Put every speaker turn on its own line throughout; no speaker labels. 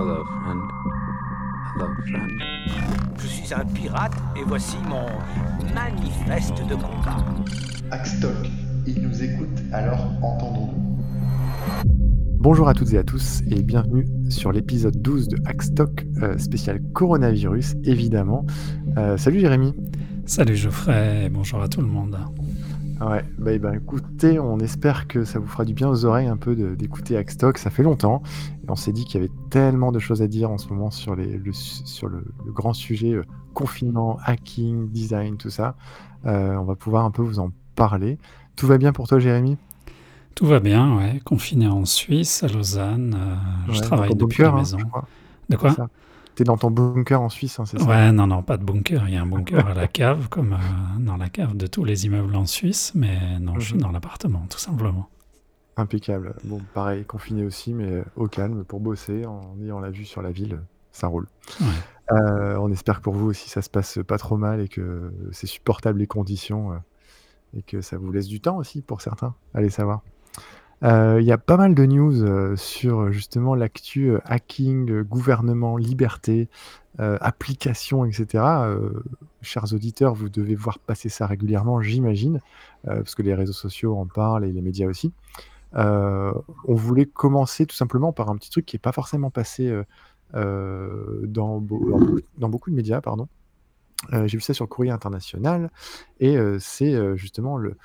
Hello, friend. Hello, friend.
Je suis un pirate et voici mon manifeste de combat.
Axtoc, il nous écoute, alors entendons-nous.
Bonjour à toutes et à tous et bienvenue sur l'épisode 12 de Hackstock euh, spécial coronavirus évidemment. Euh, salut Jérémy.
Salut Geoffrey bonjour à tout le monde.
Ouais, bah, eh ben, écoutez, on espère que ça vous fera du bien aux oreilles un peu d'écouter Hackstock, ça fait longtemps. Et on s'est dit qu'il y avait tellement de choses à dire en ce moment sur, les, le, su- sur le, le grand sujet euh, confinement, hacking, design, tout ça. Euh, on va pouvoir un peu vous en parler. Tout va bien pour toi Jérémy?
Tout va bien, ouais. Confiné en Suisse, à Lausanne. euh, je
Ouais,
travaille depuis la
bunker, hein,
maison. de quoi?
T'es dans ton bunker en Suisse, hein, c'est ça?
Ouais, non, non, pas de bunker. Il y a un bunker à la cave, comme dans la cave de tous les immeubles en Suisse, mais non, je suis
Mhm.
dans l'appartement, tout simplement.
Impeccable. Bon, pareil, confiné aussi, mais euh, au calme pour bosser en ayant la vue sur la ville, ça roule.
Ouais.
Euh, on espère que pour vous aussi ça se passe pas trop mal et que c'est supportable les conditions euh, et que ça vous laisse du temps aussi pour certains. Allez savoir. Euh, Il y a pas mal de news euh, sur justement l'actu euh, hacking, euh, gouvernement, liberté, euh, applications, etc. Euh, chers auditeurs, vous devez voir passer ça régulièrement, j'imagine, euh, parce que les réseaux sociaux en parlent et les médias aussi. Euh, on voulait commencer tout simplement par un petit truc qui n'est pas forcément passé euh, euh, dans, beau- dans beaucoup- de médias, pardon. J'ai vu ça sur le courrier international et c'est justement le,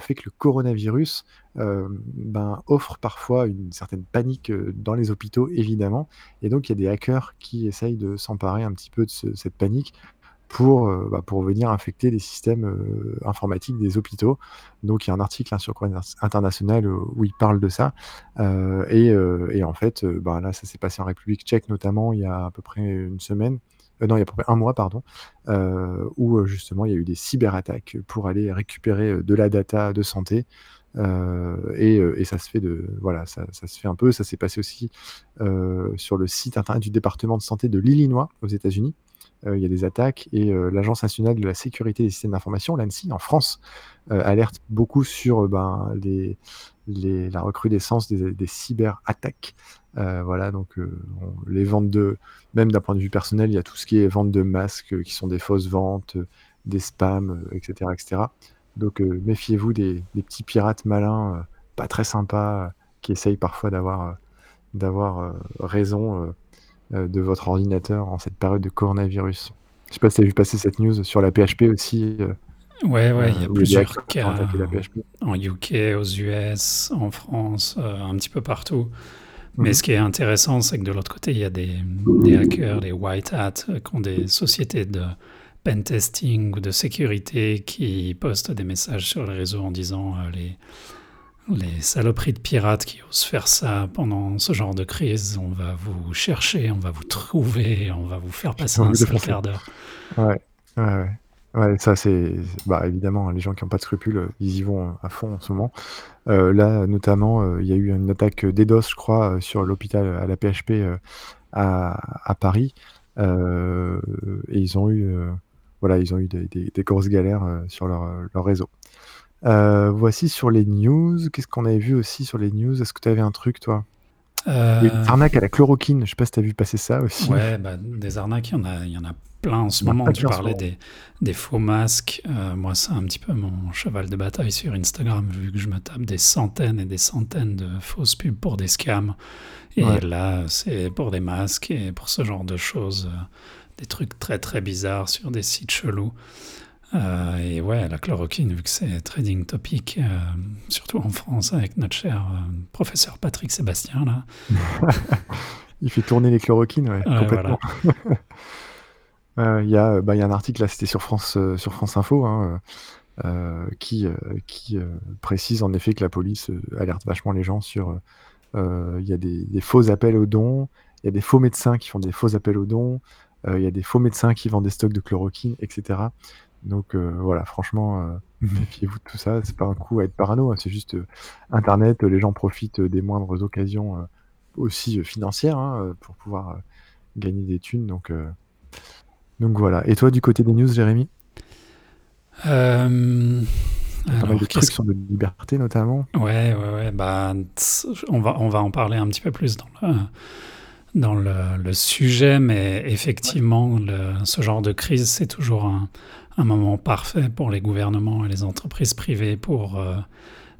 fait que le coronavirus ben, offre parfois une certaine panique dans les hôpitaux, évidemment. Et donc, il y a des hackers qui essayent de s'emparer un petit peu de ce- cette panique pour, euh, bah, venir infecter les systèmes euh, informatiques des hôpitaux. Donc, il y a un article hein, sur Courrier International euh, où il parle de ça. Et, en fait, bah, là, ça s'est passé en République tchèque, notamment, il y a à peu près une semaine. Non, il y a à peu près un mois, pardon, où justement il y a eu des cyberattaques pour aller récupérer de la data de santé. Et, ça se fait de voilà, ça, se fait un peu. Ça s'est passé aussi sur le site internet du département de santé de l'Illinois aux États-Unis. Euh, il y a des attaques et euh, l'Agence nationale de la sécurité des systèmes d'information, l'ANSI, en France, euh, alerte beaucoup sur ben, la recrudescence des, cyberattaques. Voilà, donc on- les ventes de, même d'un point de vue personnel, il y a tout ce qui est vente de masques qui sont des fausses ventes, des spams, etc., etc. Donc méfiez-vous des, petits pirates malins, pas très sympas, qui essayent parfois d'avoir raison de votre ordinateur en cette période de coronavirus. Je sais pas si tu as vu passer cette news sur la PHP aussi. euh,
Ouais, ouais, il y
euh,
a plusieurs cas
PHP.
en UK, aux US, en France, euh, un petit peu partout. Mais
Mhm.
ce qui est intéressant, c'est que de l'autre côté, il y a des, des hackers, des white hats, euh, qui ont des sociétés de pen testing ou de sécurité qui postent des messages sur les réseaux en disant euh, les, les saloperies de pirates qui osent faire ça pendant ce genre de crise, on va vous chercher, on va vous trouver, on va vous faire passer un sale quart d'heure.
Ouais, ouais, ouais. Ouais, ça c'est, bah évidemment, les gens qui n'ont pas de scrupules, ils y vont à fond en ce moment. Euh, là, notamment, euh, il y a eu une attaque DDoS, je crois, euh, sur l'hôpital à la PHP euh, à, à Paris, et ils ont eu, voilà, ils ont eu des, des- des grosses galères sur leur, leur réseau. Euh, voici sur les news. Qu'est-ce qu'on avait vu aussi sur les news? Est-ce que tu avais un truc, toi? Il y a eu une
Euh,
arnaque à la chloroquine. Je sais pas si tu as vu passer ça aussi.
Ouais, bah, des arnaques, il y en a, il y en a plein en ce moment. Tu parlais des, des faux masques. Euh, moi, c'est un petit peu mon cheval de bataille sur Instagram, vu que je me tape des centaines et des centaines de fausses pubs pour des scams. Et
Ouais.
là, c'est pour des masques et pour ce genre de choses, euh, des trucs très très bizarres sur des sites chelous. Euh, et ouais, la chloroquine, vu que c'est trading topic, euh, surtout en France avec notre cher euh, professeur Patrick Sébastien, là.
Il fait tourner les chloroquines, ouais,
Ouais,
complètement. Il y a, bah, y a un article là, c'était sur France, sur France Info, hein, qui, qui précise en effet que la police alerte vachement les gens sur. Il y a des, des faux appels aux dons, il y a des faux médecins qui font des faux appels aux dons, il y a des faux médecins qui vendent des stocks de chloroquine, etc. Donc euh, voilà, franchement, euh, méfiez-vous de tout ça. C'est pas un coup à être parano, hein, c'est juste euh, Internet. les gens profitent des moindres occasions euh, aussi euh, financières hein, pour pouvoir euh, gagner des thunes. Donc, euh, donc voilà. Et toi, du côté des news, Jérémy?
Euh,
Pas mal
alors,
de
qu'est-ce
trucs sur de liberté notamment.
Ouais, ouais, ouais. Bah, tss, on va, on va en parler un petit peu plus dans le, dans le, le sujet, mais effectivement, le- ce genre de crise, c'est toujours un, un moment parfait pour les gouvernements et les entreprises privées pour euh,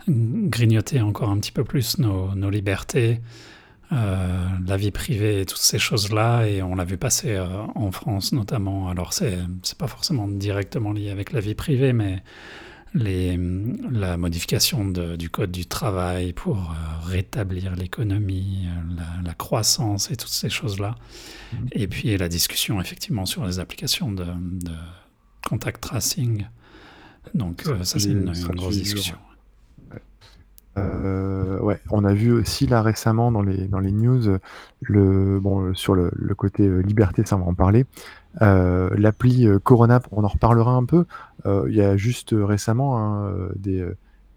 grignoter encore un petit peu plus nos, nos libertés, euh, la vie privée et toutes ces choses-là. Et on l'a vu passer euh, en France notamment. Alors, c'est pas forcément directement lié avec la vie privée, mais les, la modification de- du code du travail pour rétablir l'économie, la, la croissance et toutes ces choses-là.
Mhm.
Et puis la discussion effectivement sur les applications de, de contact tracing. Donc
Ça,
euh, ça
c'est
une, grosse discussion.
Euh, ouais, on a vu aussi là récemment dans les, dans les news le, bon, sur le, le côté euh, liberté, ça on va en parler. Euh, L'appli euh, Corona, on en reparlera un peu. Euh, Il y a juste euh, récemment hein, des,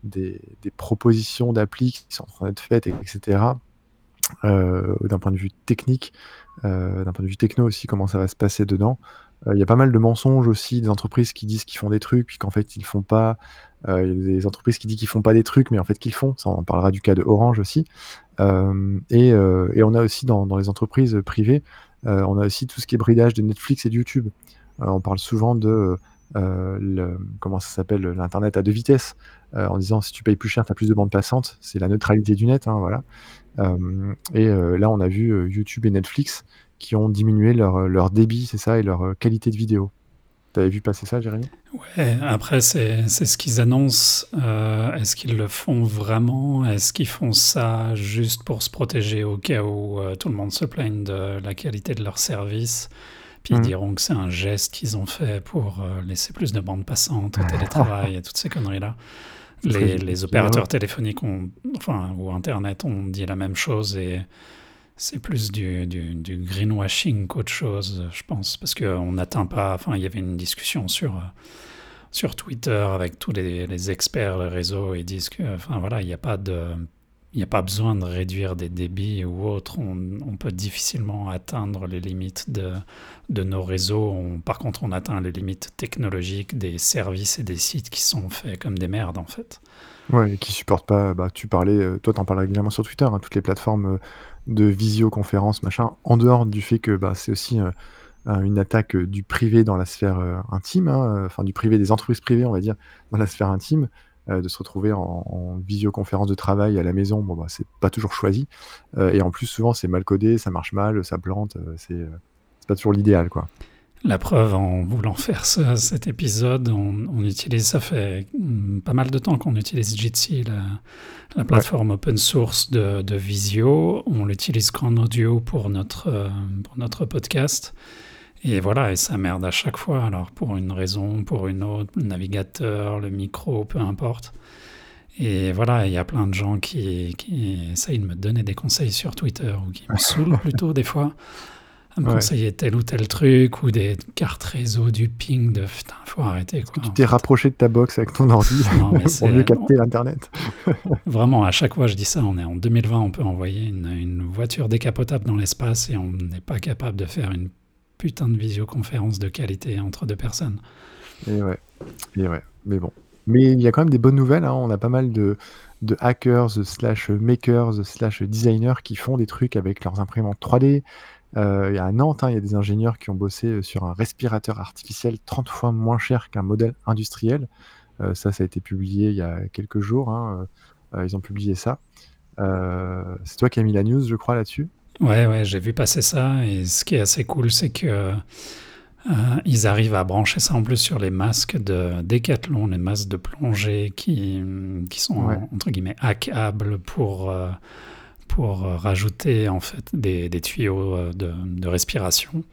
des, des propositions d'appli qui sont en train d'être faites, etc. Euh, d'un point de vue technique, euh, d'un point de vue techno aussi, comment ça va se passer dedans. Euh, Il y a pas mal de mensonges aussi, des entreprises qui disent qu'ils font des trucs, puis qu'en fait ils font pas. Euh, Il y a des entreprises qui disent qu'ils font pas des trucs, mais en fait qu'ils font. On parlera du cas de Orange aussi. Euh, et, on a aussi dans, les entreprises privées, on a aussi tout ce qui est bridage de Netflix et de YouTube. On parle souvent de comment ça s'appelle l'internet à deux vitesses, en disant si tu payes plus cher, tu as plus de bande passante. C'est la neutralité du net, hein, voilà. Et là, on a vu YouTube et Netflix qui ont diminué leur, leur débit, c'est ça, et leur euh, qualité de vidéo. T'avais vu passer ça, Jérémy?
Ouais, après, c'est ce qu'ils annoncent. Euh, Est-ce qu'ils le font vraiment? Est-ce qu'ils font ça juste pour se protéger au cas où euh, tout le monde se plaigne de la qualité de leur service? Puis ils
Mhm.
diront que c'est un geste qu'ils ont fait pour euh, laisser plus de bandes passantes au télétravail et toutes ces conneries-là. Les, les opérateurs téléphoniques ont, enfin, ou Internet ont dit la même chose et c'est plus du, greenwashing qu'autre chose, je pense, parce qu'on n'atteint pas. Enfin, il y avait une discussion sur, euh, sur Twitter avec tous les, experts, les réseaux, et ils disent que, enfin voilà, il n'y a pas a pas besoin de réduire des débits ou autre. On, peut difficilement atteindre les limites de, de nos réseaux. Par contre, on atteint les limites technologiques des services et des sites qui sont faits comme des merdes, en fait.
Ouais, et qui supportent pas. Bah, tu parlais, euh, toi, t'en parles régulièrement sur Twitter, hein, toutes les plateformes euh, de visioconférence, machin, en dehors du fait que bah, c'est aussi euh, un- une attaque euh, du privé dans la sphère euh, intime, hein, enfin du privé des entreprises privées, on va dire, dans la sphère intime, de se retrouver en, en visioconférence de travail à la maison, bon, bah, c'est pas toujours choisi. Et en plus, souvent, c'est mal codé, ça marche mal, ça plante, c'est pas toujours l'idéal, quoi.
La preuve, en voulant faire ce- cet épisode, on, on utilise, ça fait mm, pas mal de temps qu'on utilise Jitsi, la, la plateforme open source de, de Visio. On l'utilise qu'en audio pour notre, euh, pour notre podcast. Et voilà, et ça merde à chaque fois. Alors, pour une raison, pour une autre, le navigateur, le micro, peu importe. Et voilà, il y a plein de gens qui, qui essayent de me donner des conseils sur Twitter ou qui me saoulent plutôt des fois à me
Ouais.
conseiller tel ou tel truc ou des cartes réseau du ping de putain, faut arrêter quoi.
Tu t'es rapproché de ta box avec ton ordi
Non, mais
pour mieux capter l'Internet.
Vraiment, à chaque fois je dis ça, on est en 2020, on peut envoyer une, une voiture décapotable dans l'espace et on n'est pas capable de faire une putain de visioconférence de qualité entre deux personnes.
Et ouais, et ouais, mais bon. Mais il y a quand même des bonnes nouvelles, hein. On a pas mal de, de hackers, slash makers, slash designers qui font des trucs avec leurs imprimantes 3D. Euh, il y a à Nantes, hein, il y a des ingénieurs qui ont bossé sur un respirateur artificiel 30 fois moins cher qu'un modèle industriel. Euh, ça, ça a été publié il y a quelques jours. hein. Euh, ils ont publié ça. Euh, c'est toi qui as mis la news, je crois, là-dessus?
Ouais, ouais, j'ai vu passer ça et ce qui est assez cool, c'est que euh, ils arrivent à brancher ça en plus sur les masques de Decathlon, les masques de plongée qui, qui sont
Ouais.
entre guillemets hackables pour, euh, pour euh, rajouter en fait des, des tuyaux euh, de, de respiration.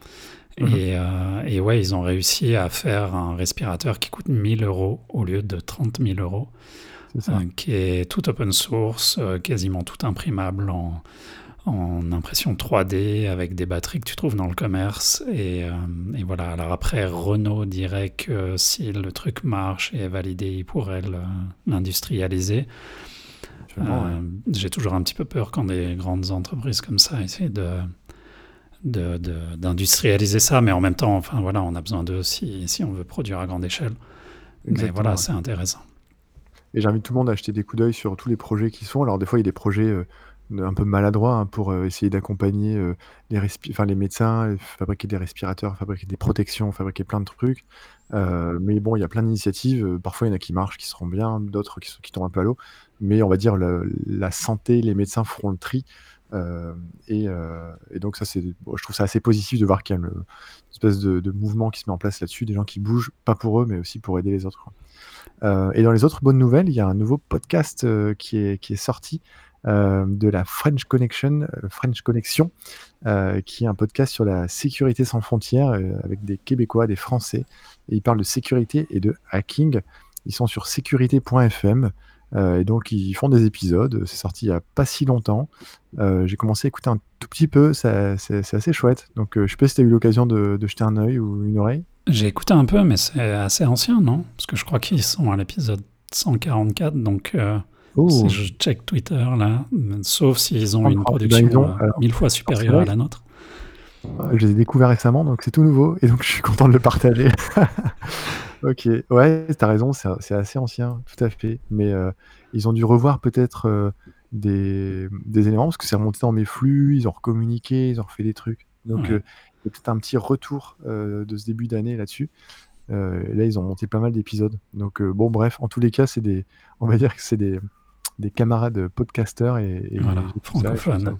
Mhm.
Et, euh, et ouais, ils ont réussi à faire un respirateur qui coûte 1000 euros au lieu de 30 000 euros euh, qui est tout open source, euh, quasiment tout imprimable en, en impression 3D avec des batteries que tu trouves dans le commerce. Et, et voilà, alors après, Renault dirait que si le truc marche et est validé, il pourrait le-
ouais.
Euh, J'ai toujours un petit peu peur quand des grandes entreprises comme ça essaient de d'industrialiser ça, mais en même temps, enfin voilà, on a besoin d'eux si, si on veut produire à grande échelle. Mais voilà,
ouais.
c'est intéressant.
Et j'invite tout le monde à jeter des coups d'œil sur tous les projets qui sont. Alors des fois, il y a des projets euh, un peu maladroit hein, pour essayer d'accompagner les, enfin, les médecins, fabriquer des respirateurs, fabriquer des protections, fabriquer plein de trucs. mais bon, il y a plein d'initiatives. Parfois, il y en a qui marchent, qui seront bien, d'autres qui, qui tombent un peu à l'eau. Mais on va dire la santé, les médecins feront le tri. Et, et, donc ça, c'est, je trouve ça assez positif de voir qu'il y a une espèce de, mouvement qui se met en place là-dessus, des gens qui bougent, pas pour eux, mais aussi pour aider les autres. et dans les autres bonnes nouvelles, il y a un nouveau podcast qui, est, sorti euh, de la French Connection, euh, French Connection, euh, qui est un podcast sur la sécurité sans frontières avec des Québécois, des Français. Et ils parlent de sécurité et de hacking. Ils sont sur sécurité.fm. et donc ils font des épisodes. C'est sorti il n'y a pas si longtemps. J'ai commencé à écouter un tout petit peu. C'est assez chouette. Donc je sais pas si tu as eu l'occasion de, de, jeter un œil ou une oreille.
J'ai écouté un peu, mais c'est assez ancien, non? Parce que je crois qu'ils sont à l'épisode 144. Donc si je check Twitter là, sauf s'ils ont une production euh, mille fois supérieure à la nôtre.
Je les ai découverts récemment, donc c'est tout nouveau, et donc je suis content de le partager. ok, ouais, t'as raison, c'est assez ancien, tout à fait. Mais euh, ils ont dû revoir peut-être euh, des, des, éléments, parce que c'est remonté dans mes flux, ils ont recommuniqué, ils ont refait des trucs. Donc il y a peut-être un petit retour de ce début d'année là-dessus. là, ils ont monté pas mal d'épisodes. Donc bon, bref, en tous les cas, c'est des, on va dire que c'est des, des camarades podcasteurs et,
francophones.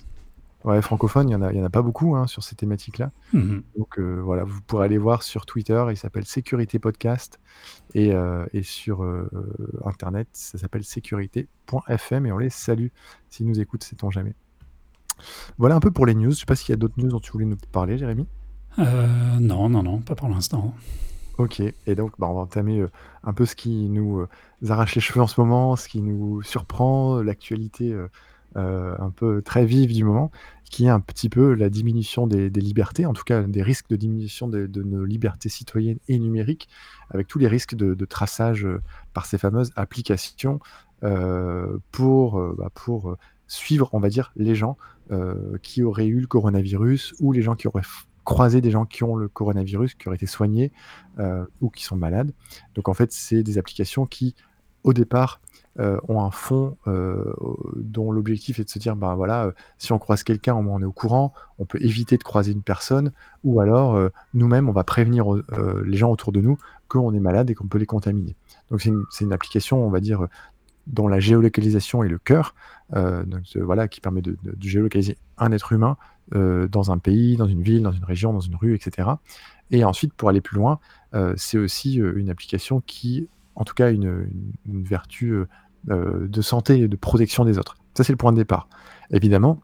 Ouais, francophones, il n'y en, a, y en a pas beaucoup hein, sur ces thématiques-là. Mhm. Donc euh, voilà, vous pourrez aller voir sur Twitter, il s'appelle Sécurité Podcast. Et, euh, et sur euh, Internet, ça s'appelle sécurité.fm. Et on les salue s'ils nous écoutent, sait-on jamais. Voilà un peu pour les news. Je ne sais pas s'il y a d'autres news dont tu voulais nous parler, Jérémy.
non, non, non, pas pour l'instant.
Ok, et donc bah, on va entamer un peu ce qui nous arrache les cheveux en ce moment, ce qui nous surprend, l'actualité un peu très vive du moment, qui est un petit peu la diminution des, libertés, en tout cas des risques de diminution de, nos libertés citoyennes et numériques, avec tous les risques de, traçage par ces fameuses applications pour, bah, pour suivre, on va dire, les gens qui auraient eu le coronavirus ou les gens qui auraient croiser des gens qui ont le coronavirus, qui auraient été soignés euh, ou qui sont malades. Donc en fait, c'est des applications qui, au départ, euh, ont un fond euh, dont l'objectif est de se dire, ben voilà, si on croise quelqu'un, on est au courant, on peut éviter de croiser une personne, ou alors nous-mêmes, on va prévenir les gens autour de nous qu'on est malade et qu'on peut les contaminer. Donc c'est une, application, on va dire, dont la géolocalisation est le cœur, donc, voilà, qui permet de, géolocaliser un être humain euh, dans un pays, dans une ville, dans une région, dans une rue, etc. Et ensuite, pour aller plus loin, euh, c'est aussi euh, une application qui, en tout cas, une, vertu de santé et de protection des autres. Ça, c'est le point de départ. Évidemment,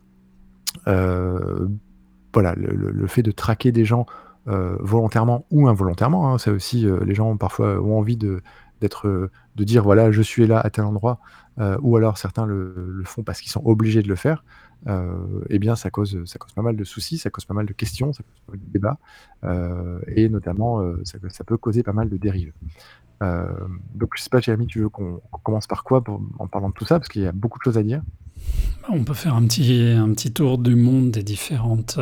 voilà, le, fait de traquer des gens volontairement ou involontairement, hein, ça aussi, les gens parfois ont envie de d'être de dire voilà je suis là à tel endroit ou alors certains le font parce qu'ils sont obligés de le faire euh, eh bien, ça cause, ça cause pas mal de soucis, ça cause pas mal de questions, ça cause pas mal de débats, euh, et notamment, euh, ça, peut causer pas mal de dérives. Donc, je sais pas, Jérémy, tu veux qu'on commence par quoi en parlant de tout ça, parce qu'il y a beaucoup de choses à dire.
On peut faire un petit, un petit tour du monde des différentes,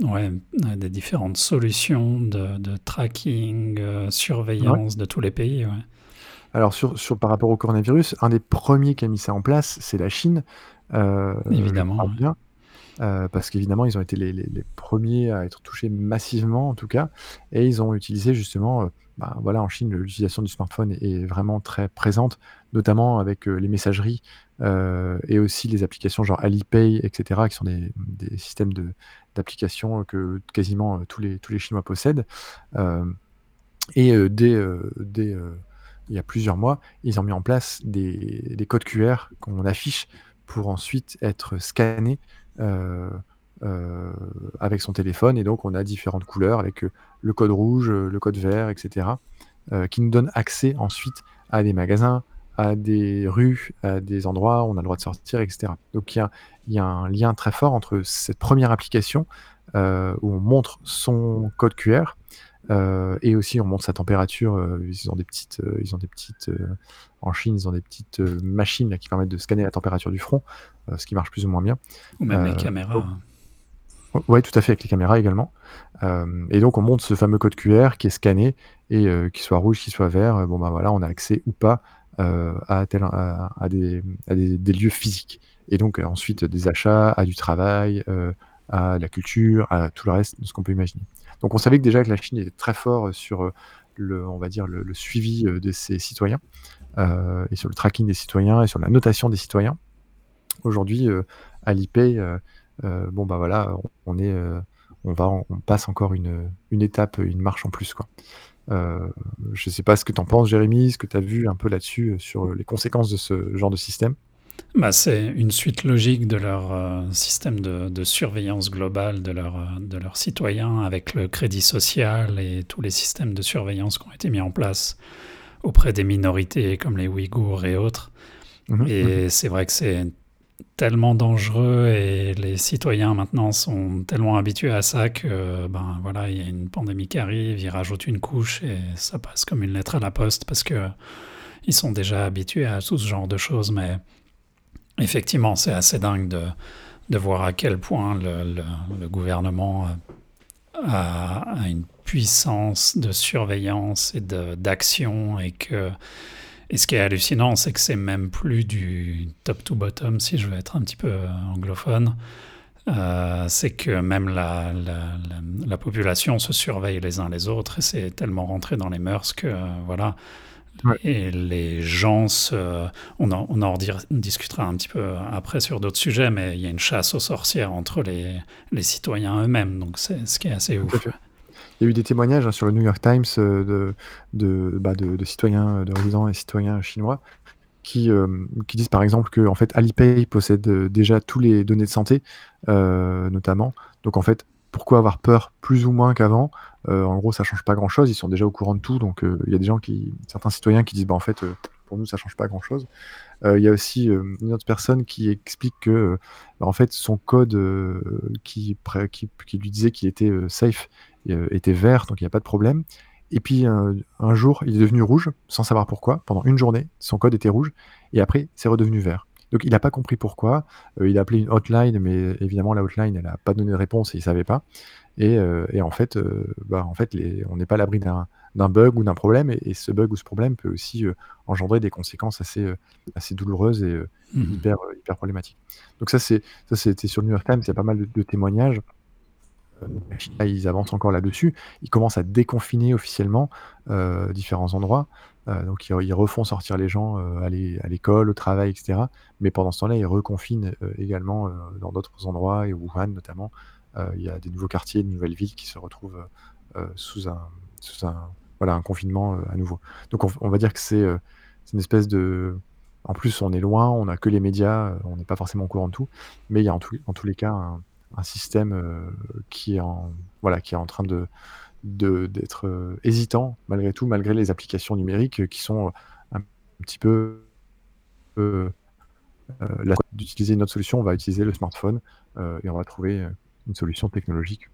ouais, des différentes solutions de, de tracking, surveillance de tous les pays. Ouais.
Alors, sur, sur, par rapport au coronavirus, un des premiers qui a mis ça en place, c'est la Chine.
Euh, Évidemment.
Bien, euh, parce qu'évidemment, ils ont été les, les, premiers à être touchés massivement, en tout cas, et ils ont utilisé justement, euh, bah, voilà, en Chine, l'utilisation du smartphone est, vraiment très présente, notamment avec les messageries et aussi les applications genre Alipay, etc., qui sont des, systèmes d'applications que quasiment tous les, tous les Chinois possèdent. et dès, dès il y a plusieurs mois, ils ont mis en place des, des codes QR qu'on affiche pour ensuite être scanné euh, euh, avec son téléphone. Et donc, on a différentes couleurs avec euh, le code rouge, le code vert, etc., qui nous donnent accès ensuite à des magasins, à des rues, à des endroits où on a le droit de sortir, etc. Donc, il y a, y a, un lien très fort entre cette première application où on montre son code QR euh, et aussi, on montre sa température. Euh, ils ont des petites, euh, ils ont des petites en Chine, ils ont des petites machines là, qui permettent de scanner la température du front, ce qui marche plus ou moins bien.
Ou même les caméras.
Oui, tout à fait, avec les caméras également. et donc, on montre ce fameux code QR qui est scanné et qu'il soit rouge, qu'il soit vert. bon, ben voilà, on a accès ou pas à, tel, à, des, des, lieux physiques. Et donc ensuite des achats, à du travail, à la culture, à tout le reste de ce qu'on peut imaginer. Donc on savait que déjà que la Chine était très fort sur le, on va dire, le, suivi de ses citoyens et sur le tracking des citoyens et sur la notation des citoyens. Aujourd'hui, Alipay, bon bah voilà, on, est, on va, on passe encore une, une étape, une marche en plus quoi. je ne sais pas ce que tu en penses, Jérémy, ce que tu as vu un peu là-dessus sur les conséquences de ce genre de système.
Bah, c'est une suite logique de leur euh, système de, surveillance globale de, leur, euh, de leurs citoyens avec le crédit social et tous les systèmes de surveillance qui ont été mis en place auprès des minorités comme les Ouïghours et autres. Mhm, et mhm. c'est vrai que c'est tellement dangereux et les citoyens maintenant sont tellement habitués à ça que ben voilà il y a une pandémie qui arrive, ils rajoutent une couche et ça passe comme une lettre à la poste parce que ils sont déjà habitués à tout ce genre de choses. Mais Effectivement, c'est assez dingue de, de, voir à quel point le, le, gouvernement a, une puissance de surveillance et d'action et que et ce qui est hallucinant, c'est que c'est même plus du top to bottom, si je veux être un petit peu anglophone. Euh, c'est que même la, la, la, population se surveille les uns les autres et c'est tellement rentré dans les mœurs que voilà, et les gens, on, en, on en discutera un petit peu après sur d'autres sujets, mais il y a une chasse aux sorcières entre les, les citoyens eux-mêmes, donc c'est ce qui est assez ouf.
Il y a eu des témoignages hein, sur le New York Times euh, bah de, citoyens, de résidents et citoyens chinois qui, euh, qui disent par exemple que en fait, Alipay possède euh, déjà tous les données de santé, notamment. Donc en fait, pourquoi avoir peur plus ou moins qu'avant? En gros, ça change pas grand-chose. Ils sont déjà au courant de tout. Donc, il y a des gens qui, certains citoyens qui disent, bah en fait, pour nous, ça change pas grand-chose. Il y a aussi une autre personne qui explique que, bah, en fait, son code qui, lui disait qu'il était safe était vert, donc il n'y a pas de problème. Et puis un jour, il est devenu rouge, sans savoir pourquoi. Pendant une journée, son code était rouge, et après, c'est redevenu vert. Donc il n'a pas compris pourquoi. Euh, il a appelé une hotline, mais évidemment la hotline, elle n'a pas donné de réponse et il ne savait pas. Et, euh, en fait, euh, bah, en fait on n'est pas à l'abri d'un bug ou d'un problème. Et, ce bug ou ce problème peut aussi engendrer des conséquences assez, assez douloureuses et mmh hyper, hyper problématiques. Donc ça, c'était sur le New York Times, il y a pas mal de, témoignages. Ils avancent encore là-dessus. Ils commencent à déconfiner officiellement différents endroits. Euh, donc ils, refont sortir les gens euh, à l'école, au travail, etc. Mais pendant ce temps-là, ils reconfinent euh, également dans d'autres endroits, et Wuhan notamment. il y a des nouveaux quartiers, de nouvelles villes qui se retrouvent sous un, sous un, voilà, un confinement à nouveau. Donc on, va dire que c'est une espèce de... En plus, on est loin, on n'a que les médias, on n'est pas forcément au courant de tout, mais il y a en, en tous les cas un, un système qui, est en, voilà, qui est en train de, d'être euh, hésitant malgré tout, malgré les applications numériques qui sont euh, un, petit peu euh, d'utiliser une autre solution, on va utiliser le smartphone et on va trouver une solution technologique.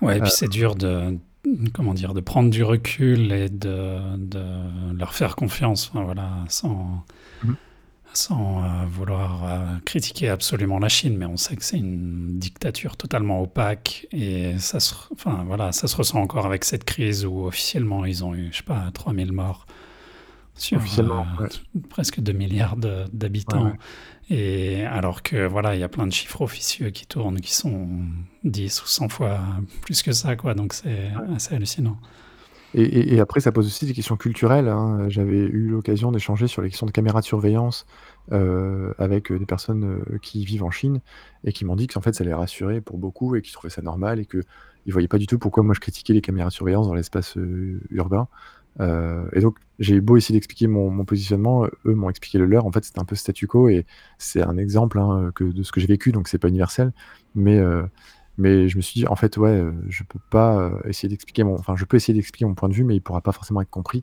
Ouais, et puis c'est dur de comment dire de prendre du recul et de, de leur faire confiance. voilà, sans. Mmh sans euh, vouloir euh, critiquer absolument la Chine, mais on sait que c'est une dictature totalement opaque et ça se, enfin, voilà, ça se ressent encore avec cette crise où officiellement ils ont eu, je sais pas, 3000 morts sur euh, presque 2 milliards d'habitants. Et alors que voilà, il y a plein de chiffres officieux qui tournent qui sont 10 ou 100 fois plus que ça, quoi. Donc c'est assez hallucinant.
Et, après, ça pose aussi des questions culturelles. Hein. J'avais eu l'occasion d'échanger sur les questions de caméras de surveillance euh, avec euh, des personnes euh, qui vivent en Chine et qui m'ont dit qu'en fait, ça les rassurait pour beaucoup et qu'ils trouvaient ça normal et qu'ils ne voyaient pas du tout pourquoi moi je critiquais les caméras de surveillance dans l'espace urbain. et donc, j'ai beau essayer d'expliquer mon, positionnement, eux m'ont expliqué le leur. En fait, c'était un peu statu quo et c'est un exemple hein, que, de ce que j'ai vécu, donc c'est pas universel. Mais mais je me suis dit, en fait, ouais, euh, je peux pas euh, essayer d'expliquer mon, enfin, je peux essayer d'expliquer mon point de vue, mais il pourra pas forcément être compris.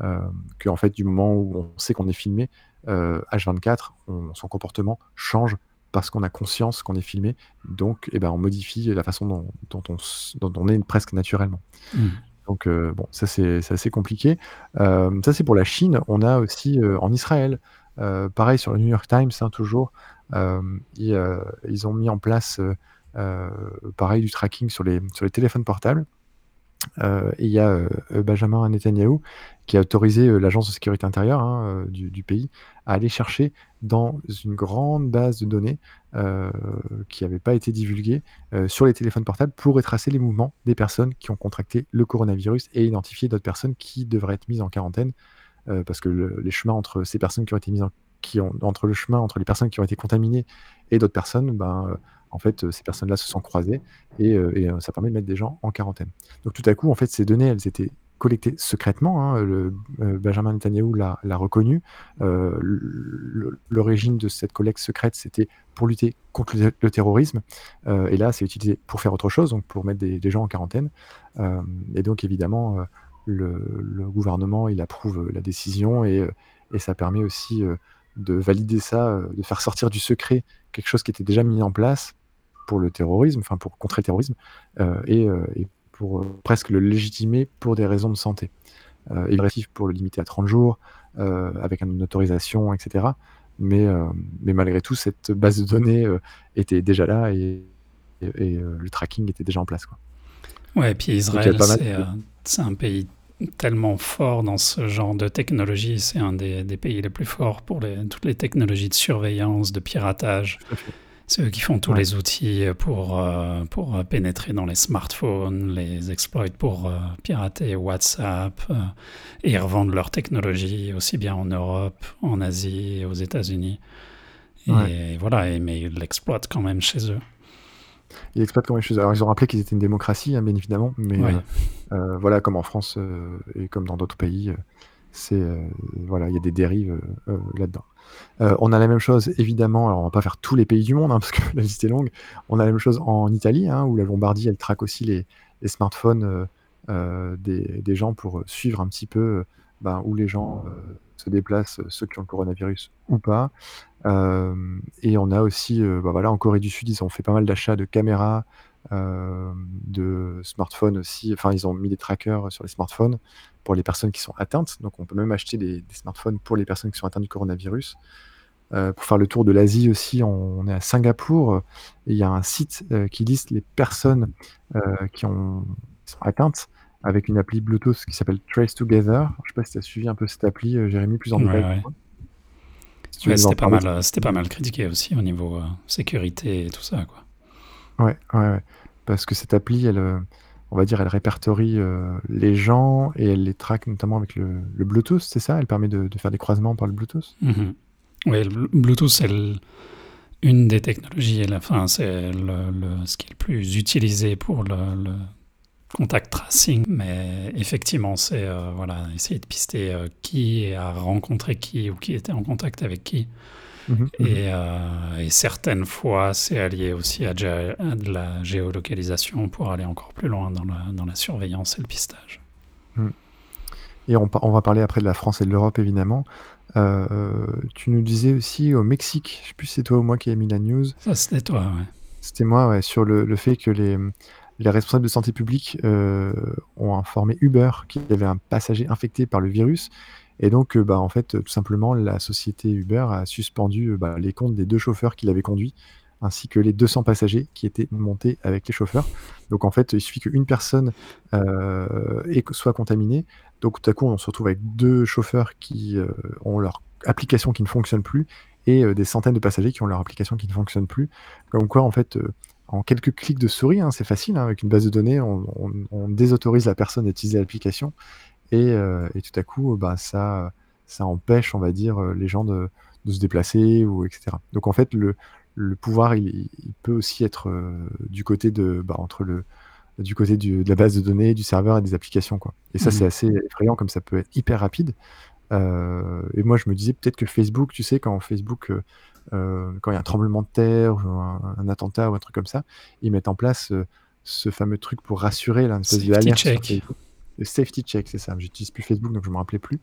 Euh, que en fait, du moment où on sait qu'on est filmé, H24, son comportement change parce qu'on a conscience qu'on est filmé. Donc, eh ben, on modifie la façon dont, dont, on, dont on, est presque naturellement. Mmh. Donc, bon, ça c'est assez compliqué. ça c'est pour la Chine. On a aussi en Israël, pareil sur le New York Times, hein, toujours, ils, ils, ont mis en place euh, pareil, du tracking sur les, sur téléphones portables. Euh, et il y a euh, Benjamin Netanyahu qui a autorisé l'agence de sécurité intérieure hein, du, pays à aller chercher dans une grande base de données qui n'avait pas été divulguée sur les téléphones portables pour retracer les mouvements des personnes qui ont contracté le coronavirus et identifier d'autres personnes qui devraient être mises en quarantaine parce que le, les chemins entre ces personnes qui ont été mises entre le chemin entre les personnes qui ont été contaminées et d'autres personnes, ben, euh, en fait, euh, ces personnes-là se sont croisées et, euh, ça permet de mettre des gens en quarantaine. Donc tout à coup, en fait, ces données, elles étaient collectées secrètement. Hein, Benjamin Netanyahu l'a reconnu. L'origine de cette collecte secrète, c'était pour lutter contre le, terrorisme. et là, c'est utilisé pour faire autre chose, donc pour mettre des, gens en quarantaine. et donc, évidemment, le, gouvernement, il approuve la décision et, ça permet aussi de valider ça, euh, de faire sortir du secret quelque chose qui était déjà mis en place pour le terrorisme, enfin pour contrer le terrorisme, euh, euh, et, pour presque le légitimer pour des raisons de santé. et pour le limiter à 30 jours, avec une autorisation, etc. Mais, mais malgré tout, cette base de données était déjà là et, le tracking était déjà en place. Quoi.
Ouais, et puis Israël, c'est un pays tellement fort dans ce genre de technologie. C'est un des, pays les plus forts pour les, toutes les technologies de surveillance, de piratage. C'est eux qui font tous les outils pour, euh, pour pénétrer dans les smartphones, les exploits pour euh, pirater WhatsApp euh, et revendre leur technologie aussi bien en Europe, en Asie aux États-Unis. Et voilà, et, mais ils l'exploitent quand même chez eux.
Ils exploitent comme les Alors, ils ont rappelé qu'ils étaient une démocratie, hein, bien évidemment, mais voilà, comme en France et comme dans d'autres pays, c'est voilà, il y a des dérives là-dedans. on a la même chose, évidemment. Alors, on va pas faire tous les pays du monde, hein, parce que la liste est longue. On a la même chose en Italie, hein, où la Lombardie, elle traque aussi les, smartphones des, gens pour suivre un petit peu ben, où les gens se déplacent, ceux qui ont le coronavirus ou pas. et on a aussi, bah, voilà, en Corée du Sud, ils ont fait pas mal d'achats de caméras, de smartphones aussi. Enfin, ils ont mis des trackers sur les smartphones pour les personnes qui sont atteintes. Donc, on peut même acheter des, smartphones pour les personnes qui sont atteintes du coronavirus. pour faire le tour de l'Asie aussi, on, est à Singapour. et il y a un site qui liste les personnes qui, ont, qui sont atteintes avec une appli Bluetooth qui s'appelle Trace Together. Je sais pas si tu as suivi un peu cette appli, euh, Jérémy, plus en détail.
c'était pas, mal, euh, c'était pas mal critiqué aussi au niveau euh, sécurité et tout ça. Quoi.
Ouais, ouais, ouais. Parce que cette appli, elle, on va dire, elle répertorie les gens et elle les traque notamment avec le, Bluetooth, c'est ça? Elle permet de, faire des croisements par le Bluetooth?
Mm-hmm. Oui, le Bluetooth, c'est une des technologies, et la fin, c'est ce qui est le plus utilisé pour le, contact tracing, mais effectivement, c'est euh, voilà, essayer de pister euh, qui a rencontré qui ou qui était en contact avec qui. Mhm. Euh, et, certaines fois, c'est allié aussi à, de la géolocalisation pour aller encore plus loin dans la, dans la surveillance et le pistage.
Mhm. Et on, on, va parler après de la France et de l'Europe, évidemment. tu nous disais aussi au Mexique, je ne sais plus si c'est toi ou moi qui ai mis la news.
Ça, c'était toi, ouais.
C'était moi, ouais, sur le, le fait que les, les responsables de santé publique euh, ont informé Uber qu'il y avait un passager infecté par le virus. Et donc, euh, bah, en fait, tout simplement, la société Uber a suspendu euh, bah, les comptes des deux chauffeurs qui l'avaient conduit, ainsi que les 200 passagers qui étaient montés avec les chauffeurs. Donc, en fait, il suffit qu'une personne soit contaminée. Donc, tout à coup, on se retrouve avec deux chauffeurs qui ont leur application qui ne fonctionne plus et des centaines de passagers qui ont leur application qui ne fonctionne plus. Comme quoi, en fait, en quelques clics de souris, hein, c'est facile, hein, avec une base de données, on, désautorise la personne d'utiliser l'application euh, et, tout à coup, bah, ça, ça empêche, on va dire, euh, les gens de, se déplacer ou etc. Donc en fait, le, pouvoir, il, peut aussi être euh, du côté de, bah, entre le, du côté de la base de données, du serveur et des applications, quoi. Et ça, c'est mmh assez effrayant, comme ça peut être hyper rapide. et moi, je me disais peut-être que Facebook, tu sais, quand Facebook euh, quand il y a un tremblement de terre, ou un, attentat ou un truc comme ça, ils mettent en place euh, ce fameux truc pour rassurer, là, une
check.
Le safety check, c'est ça. J'utilise plus Facebook, donc je me rappelais plus.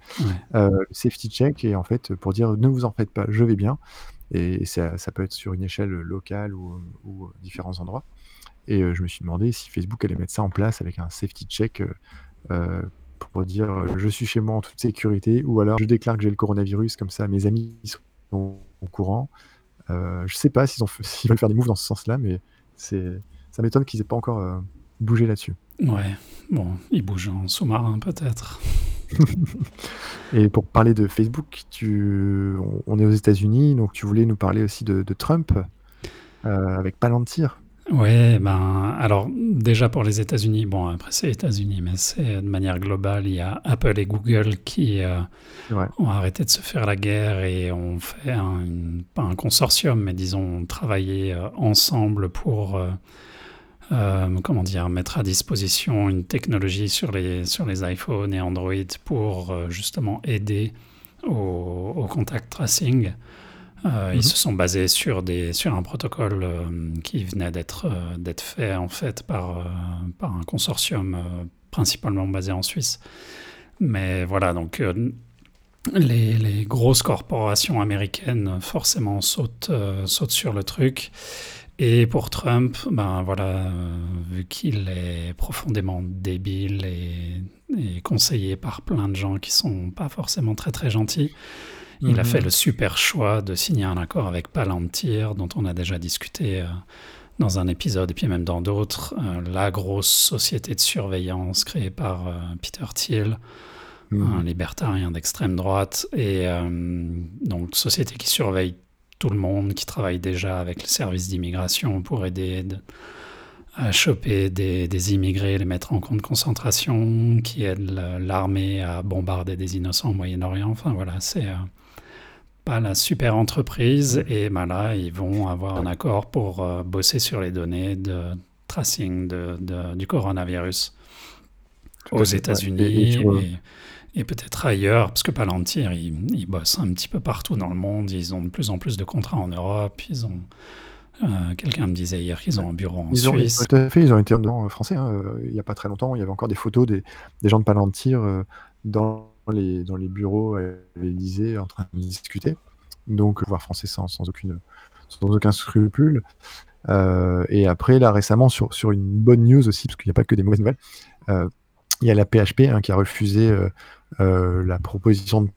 Euh, safety check, et en fait, pour dire ne vous en faites pas, je vais bien. Et ça, ça peut être sur une échelle locale ou, ou différents endroits. Et je me suis demandé si Facebook allait mettre ça en place avec un safety check pour dire je suis chez moi en toute sécurité, ou alors je déclare que j'ai le coronavirus, comme ça mes amis sont au courant. Euh, je sais pas s'ils veulent faire des moves dans ce sens-là, mais ça m'étonne qu'ils aient pas encore euh, bouger là-dessus.
Ouais, bon, il bouge en sous-marin peut-être.
Et pour parler de Facebook, tu... on est aux États-Unis, donc tu voulais nous parler aussi de, de Trump euh, avec Palantir.
Ouais, ben, alors déjà pour les États-Unis, bon, après c'est États-Unis, mais c'est de manière globale, il y a Apple et Google qui euh,
Ouais.
ont arrêté de se faire la guerre et ont fait un, une- pas un consortium, mais disons travaillé euh, ensemble pour, euh, comment dire, mettre à disposition une technologie sur les, sur les iPhones et Android pour euh, justement aider au, au contact tracing. Euh,
Mhm.
Ils se sont basés sur, des, sur un protocole qui venait d'être d'être fait en fait par, par un consortium principalement basé en Suisse. Mais voilà, donc les, les grosses corporations américaines forcément sautent, sautent sur le truc. Et pour Trump, ben voilà, euh, vu qu'il est profondément débile et, et conseillé par plein de gens qui sont pas forcément très très gentils, il a
Mhm.
fait le super choix de signer un accord avec Palantir, dont on a déjà discuté euh, dans un épisode et puis même dans d'autres, euh, la grosse société de surveillance créée par euh, Peter Thiel,
Mhm.
un libertarien d'extrême droite, et euh, donc société qui surveille tout le monde, qui travaille déjà avec le service d'immigration pour aider de- à choper des, des immigrés, les mettre en camp de concentration, qui aide la- l'armée à bombarder des innocents au Moyen-Orient. Enfin voilà, c'est euh, pas la super entreprise. Et ben là, ils vont avoir un accord pour euh, bosser sur les données de tracing de- de- du coronavirus aux. États-Unis
Et-
peut-être ailleurs, parce que Palantir, ils, ils bossent un petit peu partout dans le monde. Ils ont de plus en plus de contrats en Europe. Ils ont euh, quelqu'un me disait hier qu'ils ont un bureau en
Ils ont,
Suisse.
tout à fait, ils ont été dans français. hein, il n'y a pas très longtemps, il y avait encore des photos des, des gens de Palantir euh, dans, les, dans les bureaux à l'Élysée en train de discuter. Donc, voir français sans, sans, aucune, sans aucun scrupule. Euh, et après, là, récemment, sur, sur une bonne news aussi, parce qu'il n'y a pas que des mauvaises nouvelles, il y a la PHP hein, qui a refusé la proposition de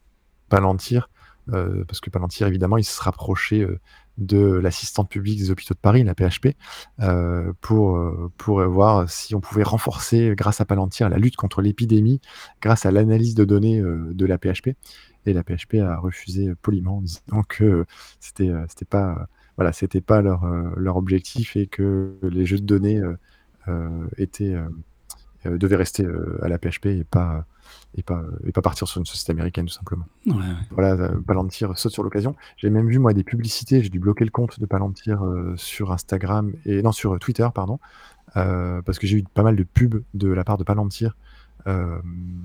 Palantir, euh, parce que Palantir, évidemment, il se rapprochait euh, de l'assistante publique des hôpitaux de Paris, la PHP, euh, pour, euh, pour voir si on pouvait renforcer, grâce à Palantir, la lutte contre l'épidémie, grâce à l'analyse de données euh, de la PHP. Et la PHP a refusé poliment en disant que euh, c'était euh, c'était pas, euh, voilà, c'était pas leur, euh, leur objectif et que les jeux de données euh, euh, étaient, euh, euh, devaient rester euh, à la PHP et pas, et, pas, et pas partir sur une société américaine, tout simplement.
Ouais, ouais.
Voilà, euh, Palantir saute sur l'occasion. J'ai même vu, moi, des publicités. J'ai dû bloquer le compte de Palantir euh, sur Instagram et non, sur euh, Twitter, pardon, euh, parce que j'ai eu pas mal de pubs de la part de Palantir. Euh,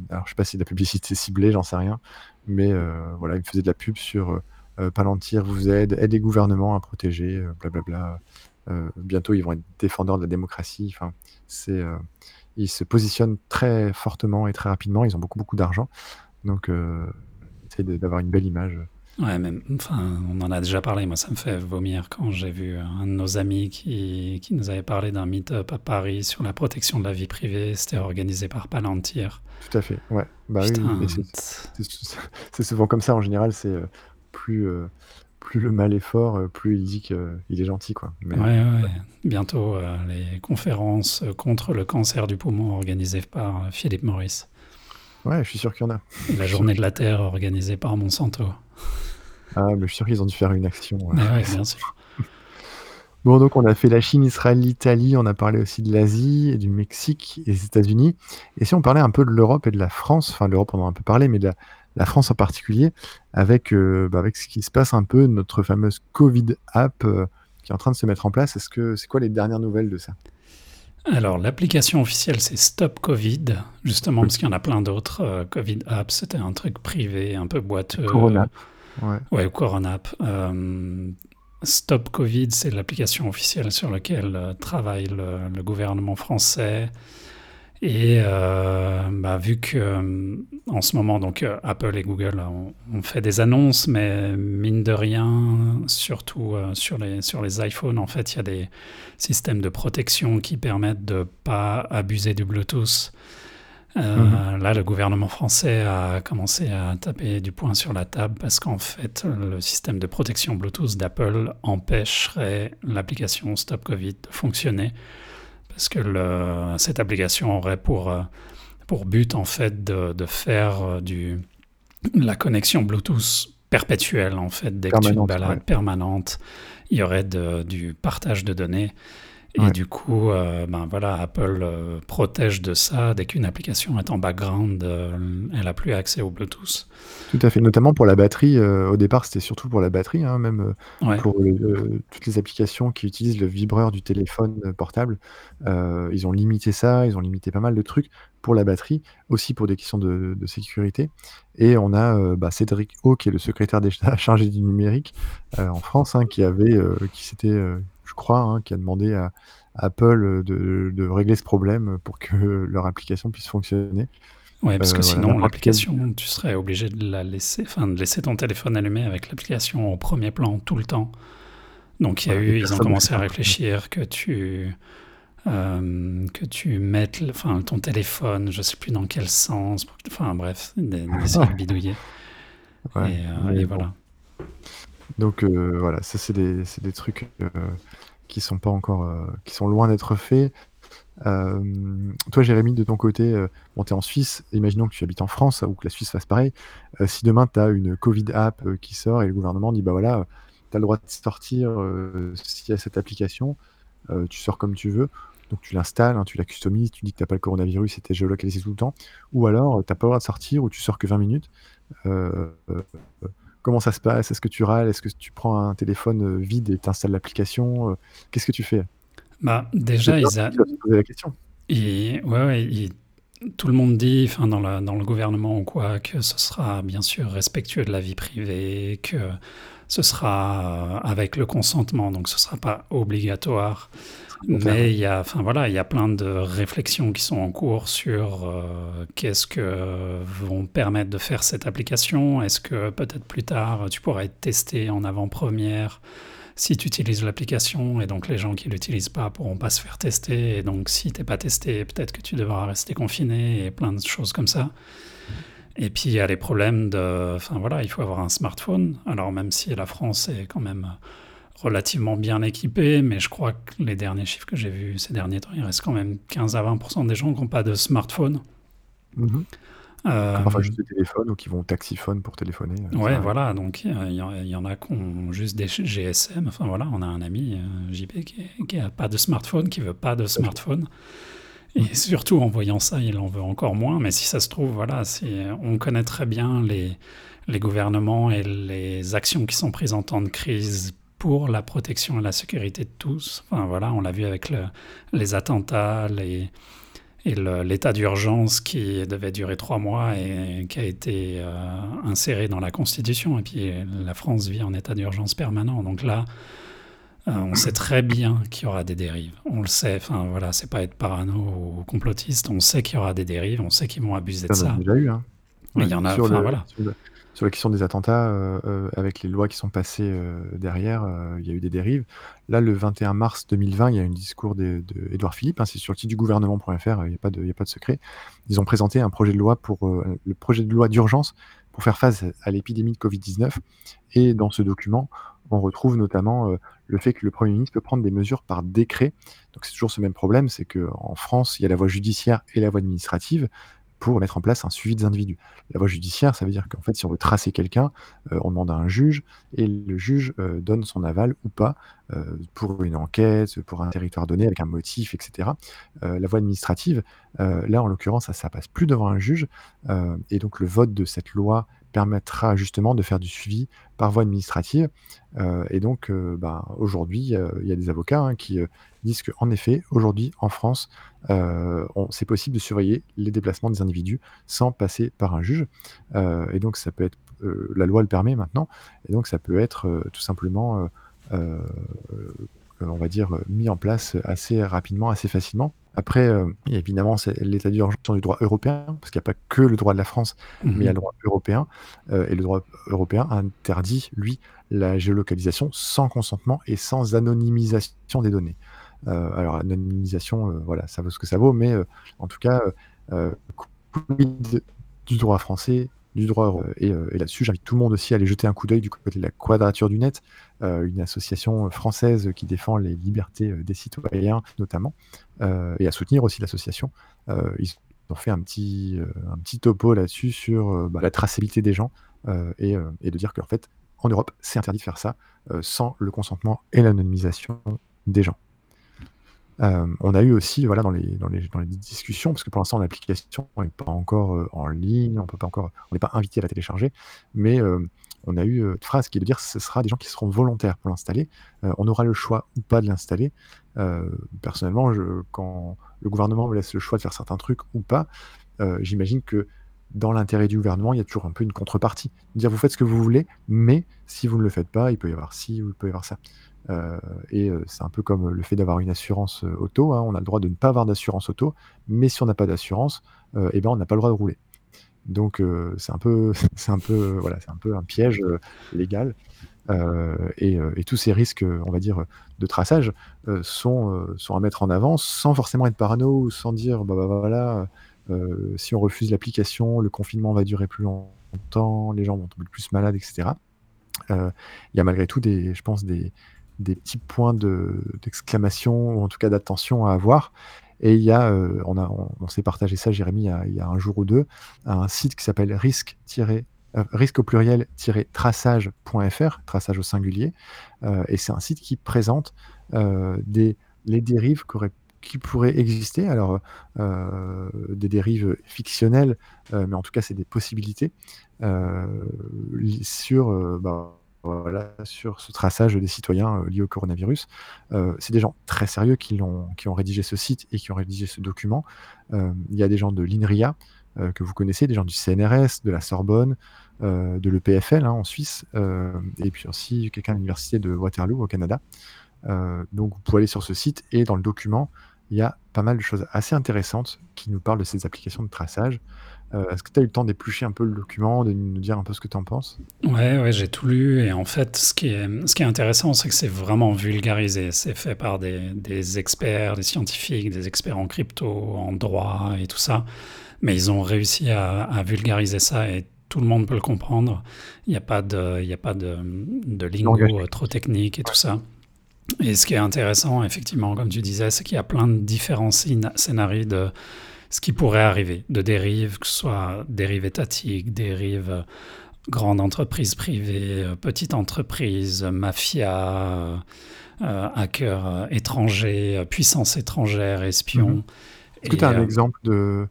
alors, je sais pas si c'est de la publicité ciblée, j'en sais rien, mais voilà, ils me faisaient de la pub sur Palantir vous aide, aide les gouvernements à protéger, blablabla. Bientôt, ils vont être défendeurs de la démocratie. Enfin, c'est, ils se positionnent très fortement et très rapidement. Ils ont beaucoup, beaucoup d'argent. Donc, euh, essaye d'avoir une belle image.
Ouais, même, enfin, on en a déjà parlé. Moi, ça me fait vomir quand j'ai vu un de nos amis qui, qui nous avait parlé d'un meet-up à Paris sur la protection de la vie privée. C'était organisé par Palantir.
Tout à fait, ouais. Bah oui, mais c'est souvent comme ça en général. C'est euh, plus, euh, plus le mal est fort, euh, plus il dit qu'il est gentil, quoi. Mais,
Ouais, ouais. Bientôt, euh, les conférences contre le cancer du poumon organisées par euh, Philippe Maurice.
ouais, je suis sûr qu'il y en a.
Et la journée de la Terre organisée par Monsanto.
Ah, mais je suis sûr qu'ils ont dû faire une action. ouais.
Bien sûr.
Bon, donc on a fait la Chine, Israël, l'Italie, on a parlé aussi de l'Asie et du Mexique et des États-Unis. Et si on parlait un peu de l'Europe et de la France, enfin l'Europe on en a un peu parlé, mais de la, la France en particulier, avec, euh, bah, avec ce qui se passe un peu, notre fameuse Covid app euh, qui est en train de se mettre en place. Est-ce que c'est quoi les dernières nouvelles de ça?
Alors, l'application officielle, c'est Stop Covid, justement, parce qu'il y en a plein d'autres. Euh, Covid App, c'était un truc privé, un peu boiteux.
Corona. Ouais.
Ouais, ou Corona App. Stop Covid, c'est l'application officielle sur laquelle travaille le, le gouvernement français. Et euh, bah, vu que euh, en ce moment, donc euh, Apple et Google ont, fait des annonces, mais mine de rien, surtout sur, les, sur les iPhones, en fait, il y a des systèmes de protection qui permettent de pas abuser du Bluetooth. Euh, Là, le gouvernement français a commencé à taper du poing sur la table parce qu'en fait, le système de protection Bluetooth d'Apple empêcherait l'application Stop Covid de fonctionner parce que le, cette application aurait pour, euh, pour but en fait de, de faire euh, du, la connexion Bluetooth perpétuelle en fait dès que tu te balades
ouais.
permanente. Il y aurait de- du partage de données. Et
Ouais.
du coup, euh, ben voilà, Apple euh, protège de ça. Dès qu'une application est en background, euh, elle n'a plus accès au Bluetooth.
Tout à fait, notamment pour la batterie. au départ, c'était surtout pour la batterie, hein, même
Ouais.
pour toutes les applications qui utilisent le vibreur du téléphone portable. ils ont limité ça, ils ont limité pas mal de trucs pour la batterie, aussi pour des questions de, de sécurité. Et on a euh, bah, Cédric O, qui est le secrétaire d'État chargé du numérique euh, en France, hein, qui avait, euh, qui s'était, je crois, hein, qui a demandé à à Apple euh, de, de régler ce problème pour que leur application puisse fonctionner.
Ouais, parce
Euh,
que
voilà,
sinon, l'application, tu serais obligé de la laisser, enfin, de laisser ton téléphone allumé avec l'application au premier plan tout le temps. Donc, il y a
Ouais,
eu, ils ont
ne
commencé à réfléchir que tu, euh, que tu mettes, enfin, ton téléphone, je sais plus dans quel sens, pour enfin, bref, des, des bidouillés.
Ouais,
et, euh,
mais
et
bon.
voilà.
Donc euh, voilà, ça c'est des, des trucs euh, qui sont pas encore, euh, qui sont loin d'être faits. Euh, toi, Jérémy, de ton côté, euh, bon, tu en Suisse, imaginons que tu habites en France ou que la Suisse fasse pareil. Si demain tu as une Covid app qui sort et le gouvernement dit bah voilà, tu as le droit de sortir s'il y cette application, tu sors comme tu veux. Donc tu l'installes, hein, tu la customises, tu dis que tu n'as pas le coronavirus et tu es géolocalisé tout le temps. Ou alors, tu n'as pas le droit de sortir ou tu sors que 20 minutes. Comment ça se passe? Est-ce que tu râles? Est-ce que tu prends un téléphone euh, vide et t'installes l'application? Euh, Qu'est-ce que tu fais?
Bah, déjà, ils, a-
la question.
Et, ouais, ouais, il- tout le monde dit, enfin, dans, la- dans le gouvernement ou quoi, que ce sera bien sûr respectueux de la vie privée, que ce sera euh, avec le consentement, donc ce sera pas obligatoire. Mais il y a, enfin voilà, il y a plein de réflexions qui sont en cours sur euh, qu'est-ce que vont permettre de faire cette application. Est-ce que peut-être plus tard tu pourras être testé en avant-première si tu utilises l'application et donc les gens qui l'utilisent pas pourront pas se faire tester et donc si t'es pas testé peut-être que tu devras rester confiné et plein de choses comme ça. Et puis il y a les problèmes de, enfin voilà, il faut avoir un smartphone. Alors même si la France est quand même relativement bien équipée, mais je crois que les derniers chiffres que j'ai vus ces derniers temps, il reste quand même 15 à 20% des gens qui n'ont pas de smartphone.
Mhm.
Euh,
Enfin, juste des téléphones ou qui vont au taxiphone pour téléphoner. euh,
Ouais, voilà, donc il y, en- il y en a qui ont juste des GSM. Enfin voilà, on a un ami, euh, JP, qui n'a pas de smartphone, qui veut pas de smartphone. Et surtout en voyant ça, il en veut encore moins. Mais si ça se trouve, voilà, on connaît très bien les, les gouvernements et les actions qui sont prises en temps de crise pour la protection et la sécurité de tous. Enfin voilà, on l'a vu avec le- les attentats, les, et l'état d'urgence qui devait durer trois mois et qui a été euh, inséré dans la Constitution. Et puis la France vit en état d'urgence permanent. Donc là, euh, on sait très bien qu'il y aura des dérives. On le sait. Enfin voilà, c'est pas être parano ou complotiste. On sait qu'il y aura des dérives. On sait qu'ils vont abuser de
Ça,
ça.
a déjà eu. Hein.
Mais il y en a.
sur, le-
voilà.
sur, le- sur la question des attentats, euh, euh, avec les lois qui sont passées euh, derrière, il y a eu des dérives. Là, le 21 mars 2020, il y a un discours d'Edouard Philippe, hein, c'est sur le site du gouvernement.fr, il n'y a, pas de- secret. Ils ont présenté un projet de loi pour le projet de loi d'urgence pour faire face à l'épidémie de Covid-19. Et dans ce document, on retrouve notamment le fait que le Premier ministre peut prendre des mesures par décret. Donc c'est toujours ce même problème, c'est qu'en France, il y a la voie judiciaire et la voie administrative pour mettre en place un suivi des individus. La voie judiciaire, ça veut dire qu'en fait, si on veut tracer quelqu'un, euh, on demande à un juge et le juge euh, donne son aval ou pas euh, pour une enquête, pour un territoire donné avec un motif, etc. La voie administrative, là en l'occurrence, ça, ça passe plus devant un juge et donc le vote de cette loi permettra justement de faire du suivi par voie administrative. Euh, et donc, euh, ben, aujourd'hui, il y a des avocats hein, qui euh, disent qu'en effet, aujourd'hui, en France, c'est possible de surveiller les déplacements des individus sans passer par un juge. Et donc, ça peut être, la loi le permet maintenant, et donc ça peut être tout simplement, on va dire, euh, mis en place assez rapidement, assez facilement. Après, euh, il y a évidemment c'est l'état d'urgence du droit européen, parce qu'il n'y a pas que le droit de la France, mais il y a le droit européen. euh, et le droit européen interdit, lui, la géolocalisation sans consentement et sans anonymisation des données. Euh, alors, anonymisation, euh, voilà, ça vaut ce que ça vaut, mais euh, en tout cas, euh, euh, du droit français du droit. Et, et là-dessus, j'invite tout le monde aussi à aller jeter un coup d'œil du côté de la Quadrature du Net, une association française qui défend les libertés des citoyens notamment, et à soutenir aussi l'association. ils ont fait un petit, un petit topo là-dessus sur bah, la traçabilité des gens et, et, de dire qu'en fait, en Europe, c'est interdit de faire ça sans le consentement et l'anonymisation des gens. Euh, on a eu aussi, voilà, dans les, discussions, parce que pour l'instant, l'application n'est pas encore euh, en ligne, on peut pas encore, on n'est pas invité à la télécharger, mais euh, on a eu une phrase qui est de dire ce sera des gens qui seront volontaires pour l'installer. on aura le choix ou pas de l'installer. personnellement, quand le gouvernement me laisse le choix de faire certains trucs ou pas, j'imagine que dans l'intérêt du gouvernement, il y a toujours un peu une contrepartie. Dire vous faites ce que vous voulez, mais si vous ne le faites pas, il peut y avoir ci ou il peut y avoir ça. Euh, et euh, c'est un peu comme le fait d'avoir une assurance euh, auto. Hein. On a le droit de ne pas avoir d'assurance auto, mais si on n'a pas d'assurance, eh ben, on n'a pas le droit de rouler. Donc c'est un peu, c'est un peu, voilà, c'est un peu un piège légal. Et, tous ces risques, on va dire, de traçage sont, à mettre en avant sans forcément être parano sans dire, bah, bah voilà, si on refuse l'application, le confinement va durer plus longtemps, les gens vont tomber plus malades, etc. Il y a malgré tout des, je pense, des, des petits points d'exclamation, ou en tout cas d'attention à avoir. Et il y a, euh, on, on, s'est partagé ça, Jérémy, il y, a, un jour ou deux, un site qui s'appelle risque euh, risque au pluriel traçage.fr, traçage au singulier. Euh, et c'est un site qui présente des, les dérives qui pourraient exister. Alors, des dérives fictionnelles, mais en tout cas, c'est des possibilités sur. Bah, voilà, sur ce traçage des citoyens euh, liés au coronavirus. Euh, c'est des gens très sérieux qui, ont, rédigé ce site et qui ont rédigé ce document. Euh, il y a des gens de l'INRIA que vous connaissez, des gens du CNRS, de la Sorbonne, de l'EPFL hein, en Suisse, et puis aussi quelqu'un de l'Université de Waterloo au Canada. donc vous pouvez aller sur ce site et dans le document, il y a pas mal de choses assez intéressantes qui nous parlent de ces applications de traçage. Euh, est-ce que tu as eu le temps d'éplucher un peu le document, de nous dire un peu ce que tu en penses?
Ouais, ouais j'ai tout lu. Et en fait, ce qui est, ce qui est intéressant, c'est que c'est vraiment vulgarisé. C'est fait par des, des, experts, des scientifiques, des experts en crypto, en droit et tout ça. Mais ils ont réussi à, vulgariser ça et tout le monde peut le comprendre. Il n'y a pas de, il y a pas de, de lingo trop technique et tout ça. Et ce qui est intéressant, effectivement, comme tu disais, c'est qu'il y a plein de différents scénarios de ce qui pourrait arriver de dérives, que ce soit dérives étatiques, dérives euh, grande entreprise privée, euh, petite entreprise, mafia, euh, hackers étrangers, puissance étrangère, espions. Mhm.
Est-ce que tu as un exemple de,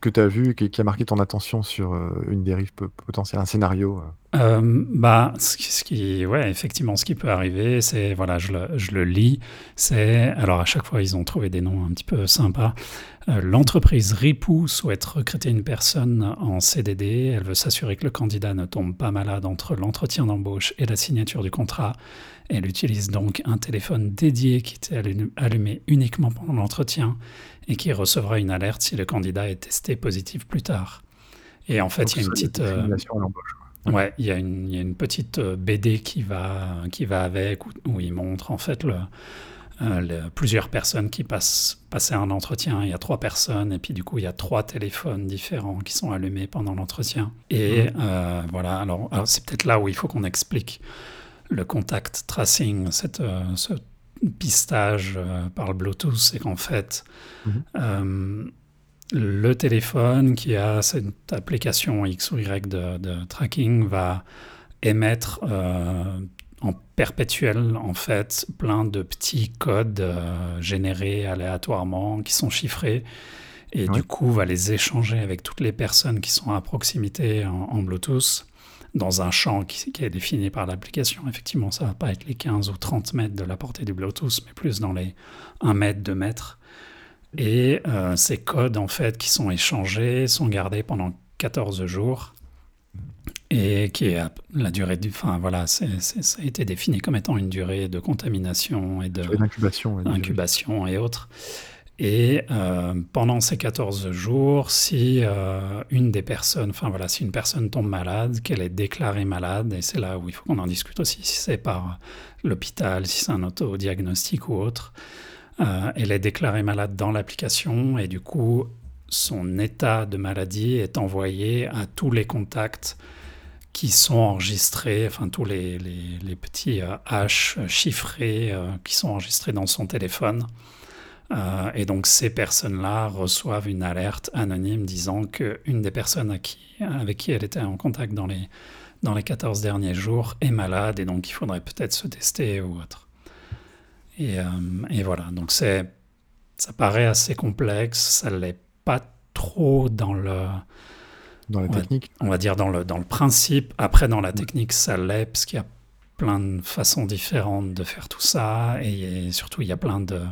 que tu as vu et qui, a marqué ton attention sur une dérive potentielle, un scénario
bah, ce, qui, ouais, effectivement, ce qui peut arriver, c'est, voilà, je le, je le lis, c'est, alors à chaque fois, ils ont trouvé des noms un petit peu sympas. Euh, l'entreprise Ripou souhaite recruter une personne en CDD. Elle veut s'assurer que le candidat ne tombe pas malade entre l'entretien d'embauche et la signature du contrat. Elle utilise donc un téléphone dédié qui est allumé uniquement pendant l'entretien et qui recevra une alerte si le candidat est testé positif plus tard. Et en fait, il y a une petite. Ouais, il y, a une, il y a une petite BD qui va, qui va avec où, où il montre en fait le, euh, plusieurs personnes qui passent passer un entretien. Il y a trois personnes et puis du coup il y a trois téléphones différents qui sont allumés pendant l'entretien. Et mmh. euh, voilà. Alors, c'est peut-être là où il faut qu'on explique le contact tracing, cette, euh, ce pistage par le Bluetooth, c'est qu'en fait mmh. le téléphone qui a cette application X ou Y de, de tracking va émettre en perpétuel, en fait, plein de petits codes euh, générés aléatoirement, qui sont chiffrés, et du coup va les échanger avec toutes les personnes qui sont à proximité en, Bluetooth dans un champ qui, est défini par l'application. Effectivement, ça va pas être les 15 ou 30 mètres de la portée du Bluetooth, mais plus dans les 1 mètre, 2 mètres. Et euh, ces codes, en fait, qui sont échangés, sont gardés pendant 14 jours et qui est la durée du. Enfin, voilà, ça a été défini comme étant une durée de contamination et de. Incubation, et autres. Et euh, pendant ces 14 jours, si euh, une des personnes, enfin voilà, si une personne tombe malade, qu'elle est déclarée malade, et c'est là où il faut qu'on en discute aussi, si c'est par l'hôpital, si c'est un autodiagnostic ou autre, euh, elle est déclarée malade dans l'application, et du coup, son état de maladie est envoyé à tous les contacts qui sont enregistrés, enfin tous les, les, petits H chiffrés qui sont enregistrés dans son téléphone. Et donc ces personnes-là reçoivent une alerte anonyme disant qu'une des personnes avec qui elle était en contact dans les, dans les 14 derniers jours est malade et donc il faudrait peut-être se tester ou autre. Et, euh, et voilà, donc c'est, ça paraît assez complexe, ça ne l'est pas trop dans le...
Dans la technique.
On va dire dans le, dans le principe. Après, dans la technique, ça l'est, parce qu'il y a plein de façons différentes de faire tout ça, et, surtout, il y a plein de,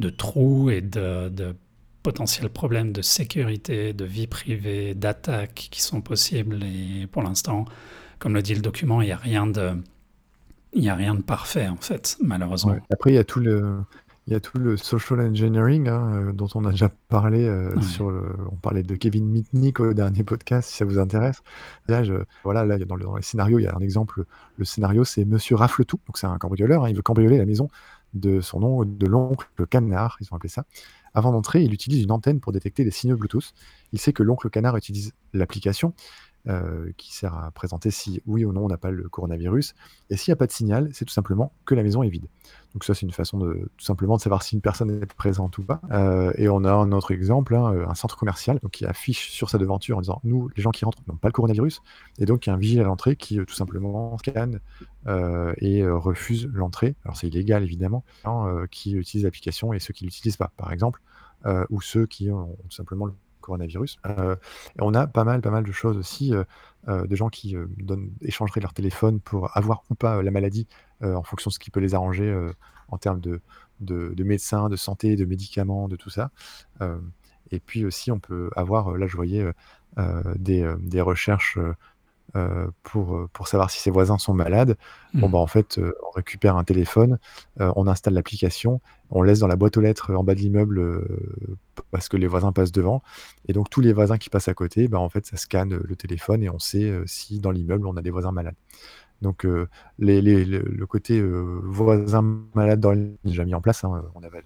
de trous et de, de potentiels problèmes de sécurité, de vie privée, d'attaques qui sont possibles. Et pour l'instant, comme le dit le document, il n'y a rien de, il a rien de parfait en fait, malheureusement.
Après, il y a tout le, il y a tout le social engineering hein, euh, dont on a déjà parlé. Euh, sur on parlait de Kevin Mitnick au dernier podcast, si ça vous intéresse. Là, je, voilà, là, dans, le, dans les scénarios, il y a un exemple. Le scénario, c'est Monsieur Rafletou. Donc, c'est un cambrioleur. Hein, il veut cambrioler la maison de son nom, de l'oncle Canard, ils ont appelé ça. Avant d'entrer, il utilise une antenne pour détecter les signaux Bluetooth. Il sait que l'oncle canard utilise l'application euh, qui sert à présenter si oui ou non on n'a pas le coronavirus. Et s'il n'y a pas de signal, c'est tout simplement que la maison est vide. Donc ça, c'est une façon de tout simplement de savoir si une personne est présente ou pas. Euh, et on a un autre exemple, hein, un centre commercial donc, qui affiche sur sa devanture en disant nous, les gens qui rentrent n'ont pas le coronavirus. Et donc il y a un vigile à l'entrée qui euh, tout simplement scanne et refuse l'entrée. Alors c'est illégal évidemment, hein, qui utilise l'application et ceux qui l'utilisent pas, par exemple, ou ceux qui ont tout simplement le coronavirus. Euh, et on a pas mal, pas mal de choses aussi, euh, euh, de gens qui donnent, échangeraient leur téléphone pour avoir ou pas la maladie en fonction de ce qui peut les arranger en termes de, de, médecins, de santé, de médicaments, de tout ça. et puis aussi, on peut avoir, là je voyais des, des, recherches euh, pour, euh, pour savoir si ses voisins sont malades. Bon, mmh. bah, en fait, euh, on récupère un téléphone, on installe l'application, on laisse dans la boîte aux lettres en bas de l'immeuble parce que les voisins passent devant. Et donc, tous les voisins qui passent à côté, bah, en fait, ça scanne le téléphone et on sait si dans l'immeuble on a des voisins malades. Donc, les, les, le côté voisins malades dans déjà mis en place. Hein, on avait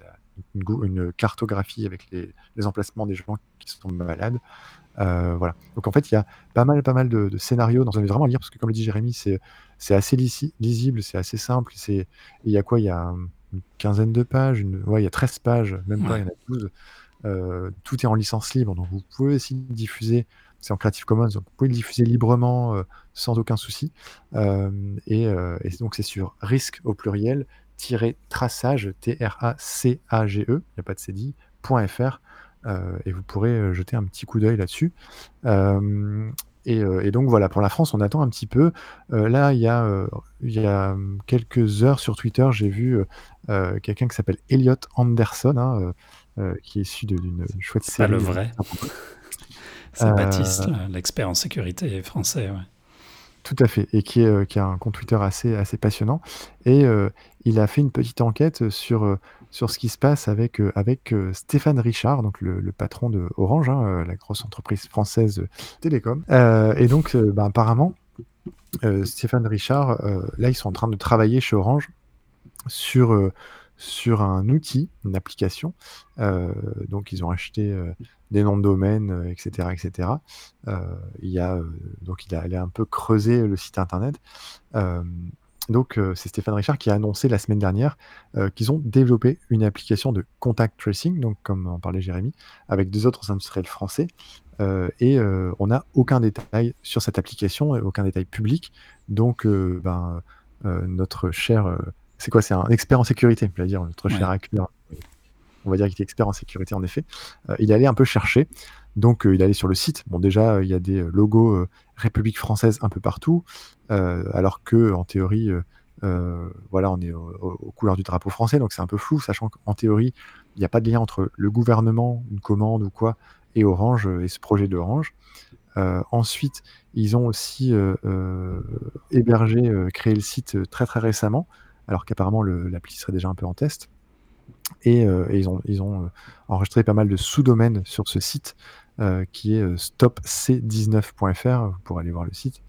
une, une, cartographie avec les, les, emplacements des gens qui sont malades. Euh, voilà. Donc en fait, il y a pas mal, pas mal de, scénarios. Dans un vraiment à lire parce que comme le dit Jérémy, c'est c'est assez lisible, c'est assez simple. C'est il y a quoi? Il y a une quinzaine de pages, une, ouais, il y a 13 pages, même pas, il y en a 12. Euh, tout est en licence libre, donc vous pouvez aussi diffuser. C'est en Creative Commons, donc vous pouvez le diffuser librement euh, sans aucun souci. Et, et, donc c'est sur risque au pluriel traçage T R A C A G E, il n'y a pas de CDI, .fr euh, et vous pourrez euh, jeter un petit coup d'œil là-dessus. Euh, et, donc voilà, pour la France, on attend un petit peu. là, il y, a, il y a quelques heures sur Twitter, j'ai vu quelqu'un qui s'appelle Elliot Anderson, hein, qui est issu d'une chouette série.
Pas le vrai. C'est Baptiste, l'expert en sécurité français. Ouais.
Tout à fait, et qui, est, qui a un compte Twitter assez, assez passionnant. Et il a fait une petite enquête sur sur ce qui se passe avec, euh, avec euh, Stéphane Richard, donc le, patron de Orange, hein, euh, la grosse entreprise française télécom. et donc, bah, apparemment, Stéphane Richard, là, ils sont en train de travailler chez Orange sur, sur un outil, une application. donc, ils ont acheté des noms de domaine, etc., etc. il y a, donc, il a allé un peu creuser le site internet donc, euh, c'est Stéphane Richard qui a annoncé la semaine dernière euh, qu'ils ont développé une application de contact tracing, donc comme en parlait Jérémy, avec deux autres industriels français. Euh, et on n'a aucun détail sur cette application, aucun détail public. Donc, ben, notre cher, c'est quoi? C'est un expert en sécurité, je vais dire, notre cher. On va dire qu'il est expert en sécurité, en effet. il est allé un peu chercher. Donc, il est allé sur le site. Bon, déjà, il y a des logos République française un peu partout, euh, alors que en théorie, euh, euh, voilà, on est aux couleurs du drapeau français, donc c'est un peu flou, sachant qu'en théorie, il n'y a pas de lien entre le gouvernement, une commande ou quoi, et Orange et ce projet d'Orange. ensuite, ils ont aussi hébergé, créé le site très très récemment, alors qu'apparemment l'appli serait déjà un peu en test. Et, ils ont, ils ont enregistré pas mal de sous-domaines sur ce site euh, qui est euh, stopc19.fr pour aller voir le site.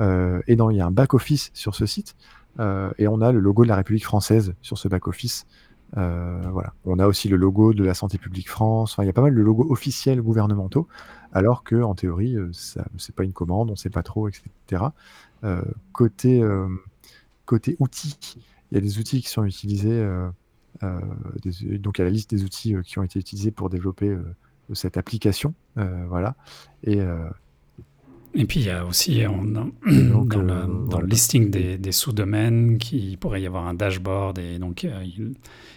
Euh, et dans, il y a un back-office sur ce site, et on a le logo de la République française sur ce back-office. voilà. On a aussi le logo de la Santé publique France. il y a pas mal de logos officiels gouvernementaux, alors que en théorie, ça, c'est pas une commande, on ne sait pas trop, etc. côté côté outils, il y a des outils qui sont utilisés. donc, il y a la liste des outils qui ont été utilisés pour développer cette application, voilà. Et
et puis il y a aussi dans, le, dans le, listing des, des sous-domaines qu'il pourrait y avoir un dashboard et donc il,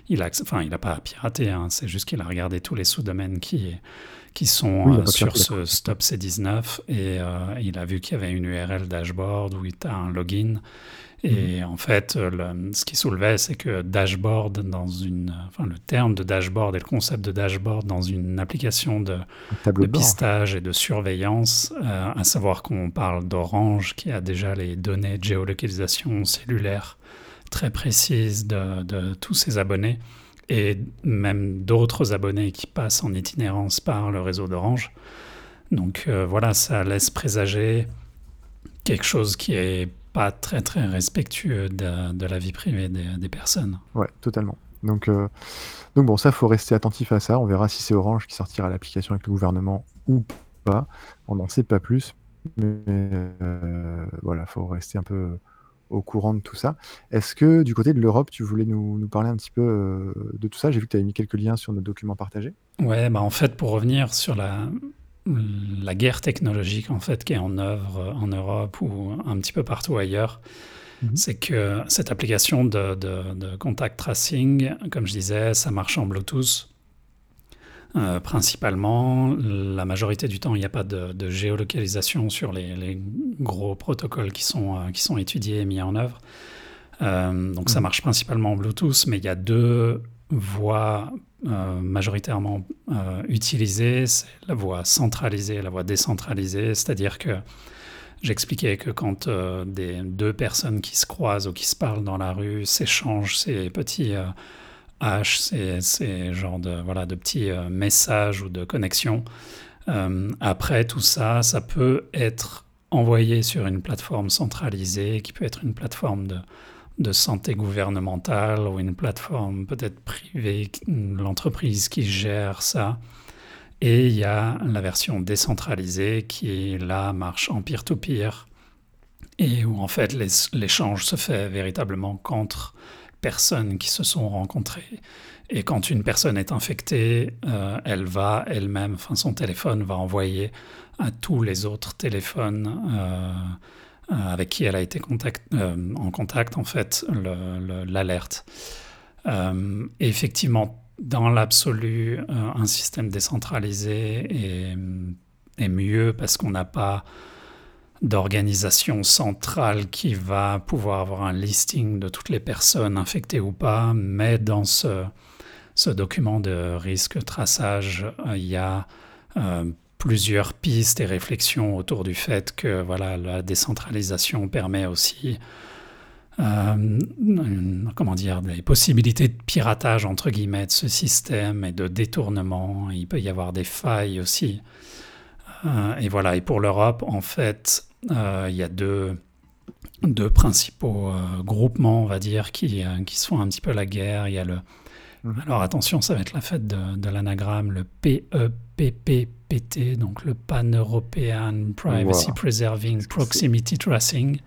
il a, enfin il n'a pas piraté, hein, c'est juste qu'il a regardé tous les sous-domaines qui, qui sont sur ce stop C19 et il a vu qu'il y avait une URL dashboard où il a un login et mhm. en fait, ce qui soulevait, c'est que dashboard dans une, enfin le terme de dashboard et le concept de dashboard dans une application de, de pistage et de surveillance, euh, à savoir qu'on parle d'Orange qui a déjà les données de géolocalisation cellulaire très précises de, de tous ses abonnés et même d'autres abonnés qui passent en itinérance par le réseau d'Orange. Donc euh, voilà, ça laisse présager quelque chose qui est pas très très respectueux de, la vie privée des, personnes.
Ouais, totalement. Donc, euh, donc bon, ça, faut rester attentif à ça. On verra si c'est Orange qui sortira l'application avec le gouvernement ou pas. On n'en sait pas plus. Mais euh, voilà, faut rester un peu au courant de tout ça. Est-ce que du côté de l'Europe, tu voulais nous, nous, parler un petit peu euh, de tout ça? J'ai vu que tu avais mis quelques liens sur nos documents partagés.
Ouais, bah en fait, pour revenir sur la, la guerre technologique en fait qui est en œuvre en Europe ou un petit peu partout ailleurs, mhm. c'est que cette application de, contact tracing, comme je disais, ça marche en Bluetooth. Euh, principalement, la majorité du temps, il n'y a pas de, géolocalisation sur les, gros protocoles qui sont, euh, qui sont étudiés et mis en œuvre. Euh, donc ça mhm. marche principalement en Bluetooth, mais il y a deux voies euh, majoritairement euh, utilisée, c'est la voie centralisée la voie décentralisée, c'est-à-dire que j'expliquais que quand euh, des deux personnes qui se croisent ou qui se parlent dans la rue s'échangent ces petits H, ces, ces genres de, voilà, de petits messages ou de connexions, après tout ça, ça peut être envoyé sur une plateforme centralisée qui peut être une plateforme de de santé gouvernementale ou une plateforme peut-être privée, l'entreprise qui gère ça. Et il y a la version décentralisée qui, là, marche en peer-to-peer et où en fait l'échange se fait véritablement qu'entre personnes qui se sont rencontrées. Et quand une personne est infectée, euh, elle va elle-même, enfin son téléphone va envoyer à tous les autres téléphones euh, avec qui elle a été euh, en contact, en fait, l'alerte. Euh, effectivement, dans l'absolu, un système décentralisé est, mieux parce qu'on n'a pas d'organisation centrale qui va pouvoir avoir un listing de toutes les personnes infectées ou pas, mais dans ce document de risque traçage, il y a plusieurs pistes et réflexions autour du fait que voilà, la décentralisation permet aussi euh, comment dire, des possibilités de piratage entre guillemets de ce système et de détournement. Il peut y avoir des failles aussi. Euh, et voilà, et pour l'Europe, en fait, euh, il y a deux, deux principaux groupements, on va dire, qui, qui se font un petit peu la guerre. Il y a le, mhm. alors attention, ça va être la fête de, de l'anagramme, le PEPP donc le Pan-European Privacy Preserving Proximity Tracing.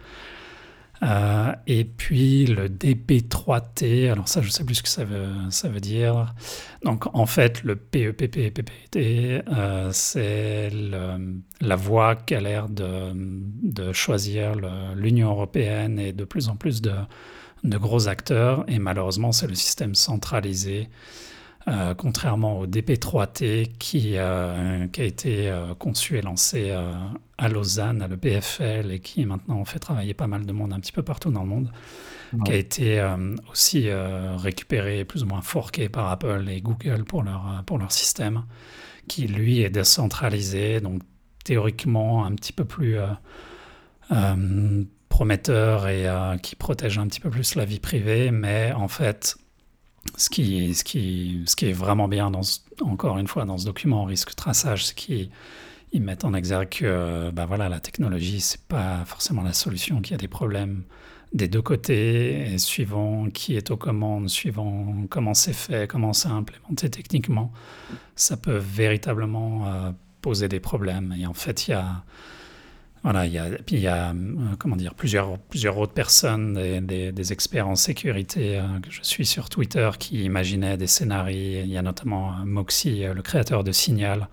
Euh, et puis le DP3T, alors ça je sais plus ce que ça veut, ça veut dire. Donc en fait le PEPP euh, c'est la voie qu'a l'air de, de, choisir l'Union européenne et de plus en plus de, de gros acteurs. Et malheureusement c'est le système centralisé euh, contrairement au DP3T qui, euh, qui a été euh, conçu et lancé à Lausanne, à l'EPFL, et qui maintenant fait travailler pas mal de monde un petit peu partout dans le monde, qui a été aussi récupéré, plus ou moins forqué par Apple et Google pour leur, pour leur système, qui lui est décentralisé, donc théoriquement un petit peu plus prometteur et qui protège un petit peu plus la vie privée, mais en fait ce qui, ce, qui, ce qui est vraiment bien, dans encore une fois, dans ce document risque traçage, c'est qu'ils mettent en exergue que bah voilà, la technologie, c'est pas forcément la solution, qu'il y a des problèmes des deux côtés, et suivant qui est aux commandes, suivant comment c'est fait, comment c'est implémenté techniquement, ça peut véritablement euh, poser des problèmes. Et en fait, il y a, voilà, il y a, il y a euh, comment dire, plusieurs, plusieurs autres personnes, des, experts en sécurité euh, que je suis sur Twitter, qui imaginaient des scénarios. Il y a notamment Moxie, le créateur de Signal,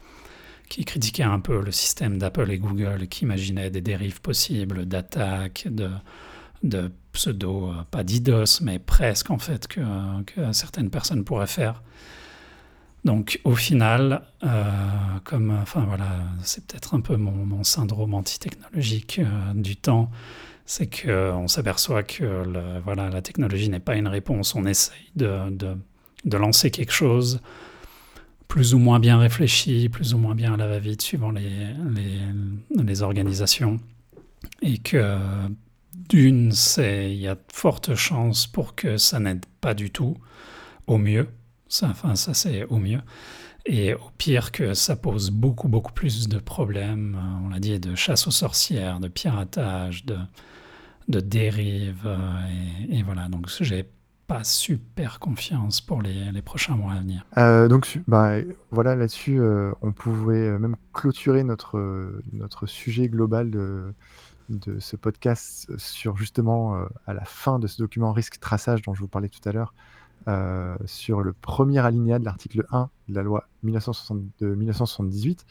qui critiquait un peu le système d'Apple et Google, qui imaginait des dérives possibles d'attaques, de de pseudo, euh, pas d'IDOS, mais presque en fait, que, certaines personnes pourraient faire. Donc au final, euh, comme, enfin voilà, c'est peut-être un peu mon, syndrome anti-technologique euh, du temps, c'est qu'on s'aperçoit que voilà, la technologie n'est pas une réponse. On essaye de, lancer quelque chose plus ou moins bien réfléchi, plus ou moins bien à la va-vite, suivant les, organisations. Et que d'une, il y a de fortes chances pour que ça n'aide pas du tout, au mieux. Ça, enfin, ça c'est au mieux. Et au pire que ça pose beaucoup, beaucoup plus de problèmes, on l'a dit, de chasse aux sorcières, de piratage, de, de dérive. Et, voilà, donc j'ai pas super confiance pour les, les prochains mois à venir.
Euh, donc bah, voilà, là-dessus, euh, on pouvait même clôturer notre, notre sujet global de de ce podcast sur justement euh, à la fin de ce document risque traçage dont je vous parlais tout à l'heure, euh, sur le premier alinéa de l'article 1 de la loi 1960, de 1978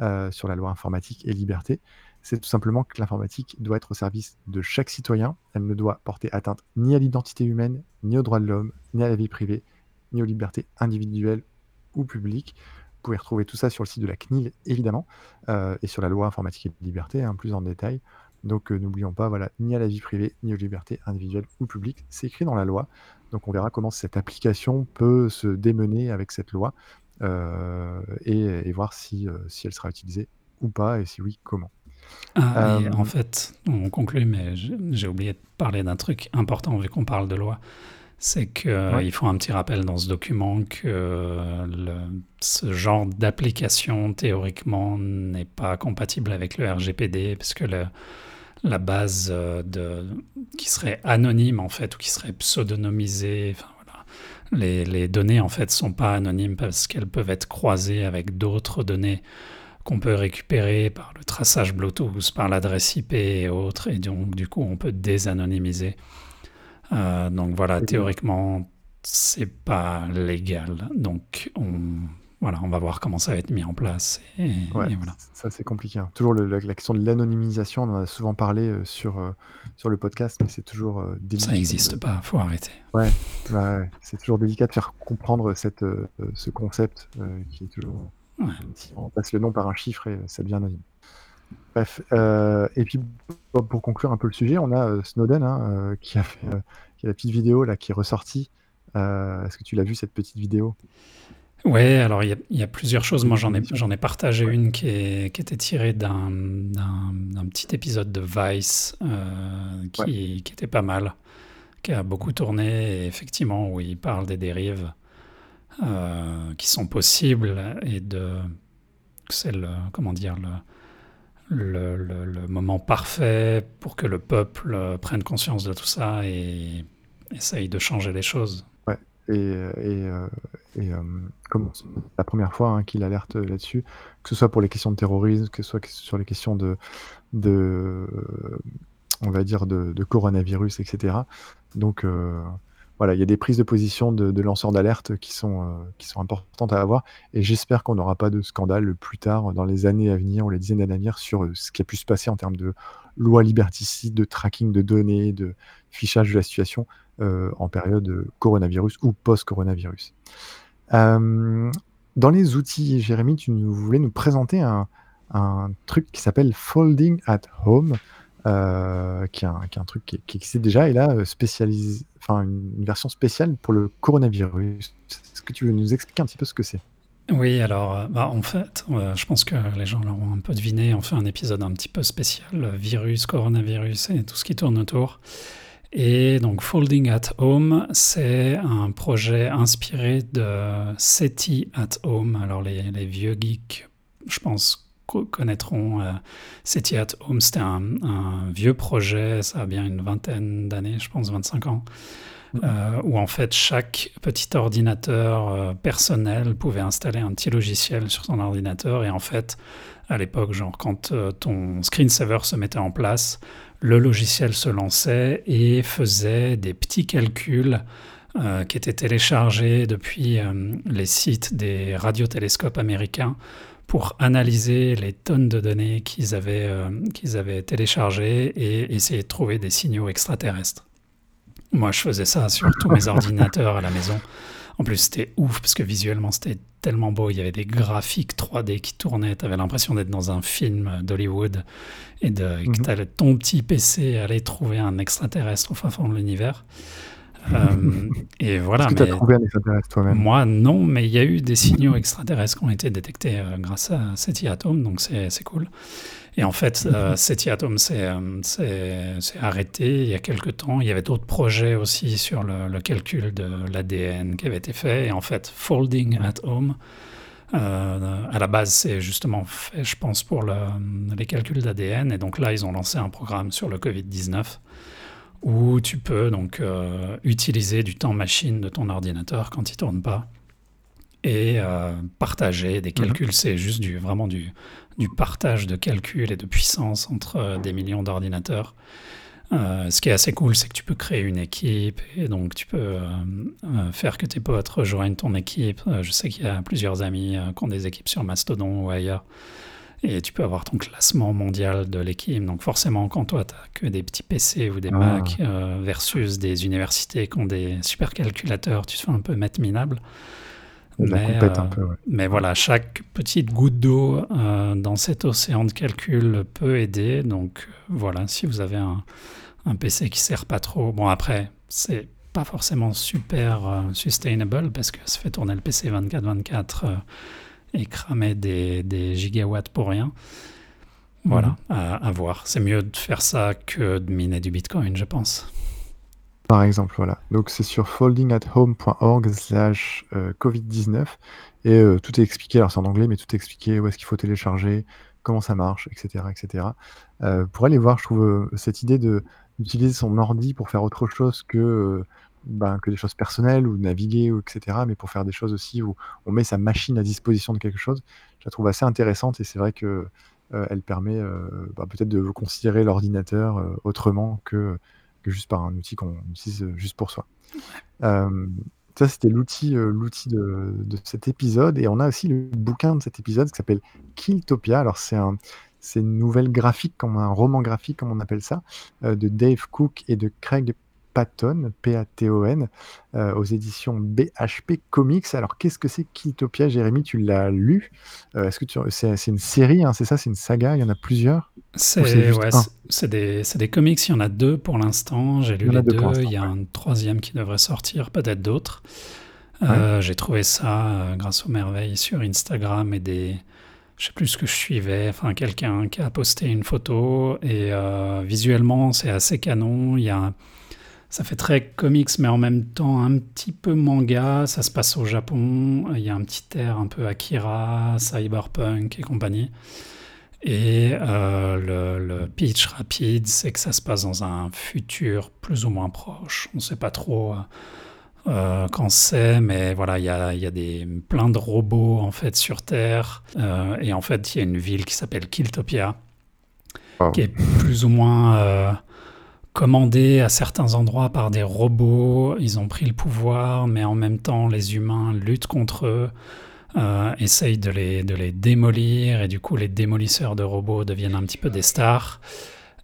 euh, sur la loi informatique et liberté. C'est tout simplement que l'informatique doit être au service de chaque citoyen. Elle ne doit porter atteinte ni à l'identité humaine, ni aux droits de l'homme, ni à la vie privée, ni aux libertés individuelles ou publiques. Vous pouvez retrouver tout ça sur le site de la CNIL, évidemment, et sur la loi informatique et liberté, hein, plus en détail. Donc euh, n'oublions pas, voilà, ni à la vie privée, ni aux libertés individuelles ou publiques. C'est écrit dans la loi. Donc on verra comment cette application peut se démener avec cette loi euh, et, voir si, euh, si elle sera utilisée ou pas, et si oui, comment.
Ah, en fait, on conclut, mais j'ai oublié de parler d'un truc important vu qu'on parle de loi. C'est qu'il faut un petit rappel dans ce document que ce genre d'application, théoriquement, n'est pas compatible avec le RGPD, parce que le, la base euh, de, qui serait anonyme en fait ou qui serait pseudonymisée. Enfin, voilà. les, les, données en fait sont pas anonymes parce qu'elles peuvent être croisées avec d'autres données qu'on peut récupérer par le traçage Bluetooth, par l'adresse IP et autres, et donc du coup on peut désanonymiser. Euh, donc voilà, théoriquement c'est pas légal, donc on voilà, on va voir comment ça va être mis en place. Et, voilà.
Ça, c'est compliqué. Hein. Toujours la, question de l'anonymisation, on en a souvent parlé euh, sur, euh, sur le podcast, mais c'est toujours euh,
délicat. Ça n'existe pas, faut arrêter.
Ouais, c'est toujours délicat de faire comprendre cette, ce concept qui est toujours. Si on passe le nom par un chiffre et ça devient anonyme. Bref, et puis pour conclure un peu le sujet, on a Snowden hein, qui, a fait, qui a la petite vidéo là, qui est ressortie. Est-ce que tu l'as vu cette petite vidéo?
Ouais, alors il y, a plusieurs choses. Moi, j'en ai, j'en ai partagé une qui, est, qui était tirée d'un, d'un, petit épisode de Vice euh, qui, qui, était pas mal, qui a beaucoup tourné, et effectivement, où il parle des dérives euh, qui sont possibles et de. C'est le. Comment dire le, le, le, moment parfait pour que le peuple prenne conscience de tout ça et essaye de changer les choses.
Et, et, et euh, comme la première fois hein, qu'il alerte là-dessus, que ce soit pour les questions de terrorisme, que ce soit sur les questions de, on va dire, de, coronavirus, etc. Donc euh, voilà, il y a des prises de position de, lanceurs d'alerte qui sont, euh, qui sont importantes à avoir. Et j'espère qu'on n'aura pas de scandale plus tard, dans les années à venir ou les dizaines d'années à venir, sur ce qui a pu se passer en termes de loi liberticide, de tracking de données, de fichage de la situation en période coronavirus ou post-coronavirus. Euh, dans les outils, Jérémy, tu voulais nous présenter un, truc qui s'appelle Folding at Home, euh, qui, est un, truc qui, existe déjà, et là, euh, spécialise, une, version spéciale pour le coronavirus. Est-ce que tu veux nous expliquer un petit peu ce que c'est?
Oui, alors, bah, en fait, je pense que les gens l'auront un peu deviné, on fait un épisode un petit peu spécial, virus, coronavirus et tout ce qui tourne autour. Et donc Folding at Home, c'est un projet inspiré de SETI at Home. Alors les, vieux geeks, je pense, connaîtront. Euh, SETI at Home, c'était un, vieux projet, ça a bien une vingtaine d'années, je pense 25 ans, euh, où en fait chaque petit ordinateur euh, personnel pouvait installer un petit logiciel sur son ordinateur. Et en fait, à l'époque, genre quand ton screensaver se mettait en place, le logiciel se lançait et faisait des petits calculs qui étaient téléchargés depuis les sites des radiotélescopes américains pour analyser les tonnes de données qu'ils avaient, euh, qu'ils avaient téléchargées et essayer de trouver des signaux extraterrestres. Moi, je faisais ça sur tous mes ordinateurs à la maison. En plus, c'était ouf parce que visuellement, c'était tellement beau. Il y avait des graphiques 3D qui tournaient. Tu avais l'impression d'être dans un film d'Hollywood et de, que mhm. tu allais ton petit PC aller trouver un extraterrestre au fin fond de l'univers. Euh, et voilà.
Est-ce que tu as trouvé un extraterrestre toi-même?
Moi, non, mais il y a eu des signaux extraterrestres qui ont été détectés euh, grâce à SETI Atom, donc c'est cool. Et en fait, euh, SETI Atom s'est arrêté il y a quelques temps. Il y avait d'autres projets aussi sur le, calcul de l'ADN qui avaient été faits. Et en fait, Folding at Home, à la base, c'est justement fait, je pense, pour le, les calculs d'ADN. Et donc là, ils ont lancé un programme sur le Covid-19 où tu peux donc euh, utiliser du temps machine de ton ordinateur quand il tourne pas et euh, partager des mhm. calculs. C'est juste du, vraiment du, du, partage de calculs et de puissance entre euh, des millions d'ordinateurs. ce qui est assez cool, c'est que tu peux créer une équipe et donc tu peux faire que tes potes rejoignent ton équipe. je sais qu'il y a plusieurs amis qui ont des équipes sur Mastodon ou ailleurs et tu peux avoir ton classement mondial de l'équipe. Donc forcément, quand toi, tu n'as que des petits PC ou des ah. Mac euh, versus des universités qui ont des supercalculateurs, tu te fais un peu mettre minable. Mais, euh, mais, voilà, chaque petite goutte d'eau euh, dans cet océan de calcul peut aider. Donc voilà, si vous avez un, un PC qui sert pas trop, bon après, c'est pas forcément super sustainable parce que ça fait tourner le PC 24-24 et cramer des, gigawatts pour rien. Voilà, mhm. à, voir. C'est mieux de faire ça que de miner du Bitcoin, je pense.
Par exemple, voilà. Donc c'est sur foldingathome.org slash euh, Covid-19 et euh, tout est expliqué, alors c'est en anglais, mais tout est expliqué, où est-ce qu'il faut télécharger, comment ça marche, etc. etc. Euh, pour aller voir, je trouve cette idée d'utiliser son ordi pour faire autre chose que ben, des choses personnelles ou naviguer, ou etc. Mais pour faire des choses aussi où on met sa machine à disposition de quelque chose, je la trouve assez intéressante et c'est vrai que elle permet bah, peut-être de considérer l'ordinateur autrement que, juste par un outil qu'on utilise juste pour soi. ça, c'était l'outil l'outil de, de, cet épisode. Et on a aussi le bouquin de cet épisode qui s'appelle Killtopia. Alors, c'est un, une nouvelle graphique, comme un roman graphique, comme on appelle ça, de Dave Cook et de Craig Patton, P-A-T-O-N, euh, aux éditions BHP Comics. Alors, qu'est-ce que c'est Killtopia Jérémy, tu l'as lu? Euh, Est-ce que tu... c'est, une série, hein, c'est ça? C'est une saga? Il y en a plusieurs?
C'est, des, des, comics, il y en a deux pour l'instant. J'ai lu les deux, il y a un troisième qui devrait sortir, peut-être d'autres. Euh, j'ai trouvé ça grâce aux merveilles sur Instagram et des, je sais plus ce que je suivais, enfin quelqu'un qui a posté une photo et visuellement c'est assez canon. Il y a ça fait très comics, mais en même temps un petit peu manga. Ça se passe au Japon. Il y a un petit air un peu Akira, cyberpunk et compagnie. Et euh, le, pitch rapide, c'est que ça se passe dans un futur plus ou moins proche. On ne sait pas trop euh, euh, quand c'est, mais voilà, il y a, y a, des, plein de robots en fait sur Terre. et en fait, il y a une ville qui s'appelle Killtopia, qui est plus ou moins commandés à certains endroits par des robots, ils ont pris le pouvoir, mais en même temps les humains luttent contre eux, euh, essayent de les, démolir, et du coup les démolisseurs de robots deviennent un petit peu des stars.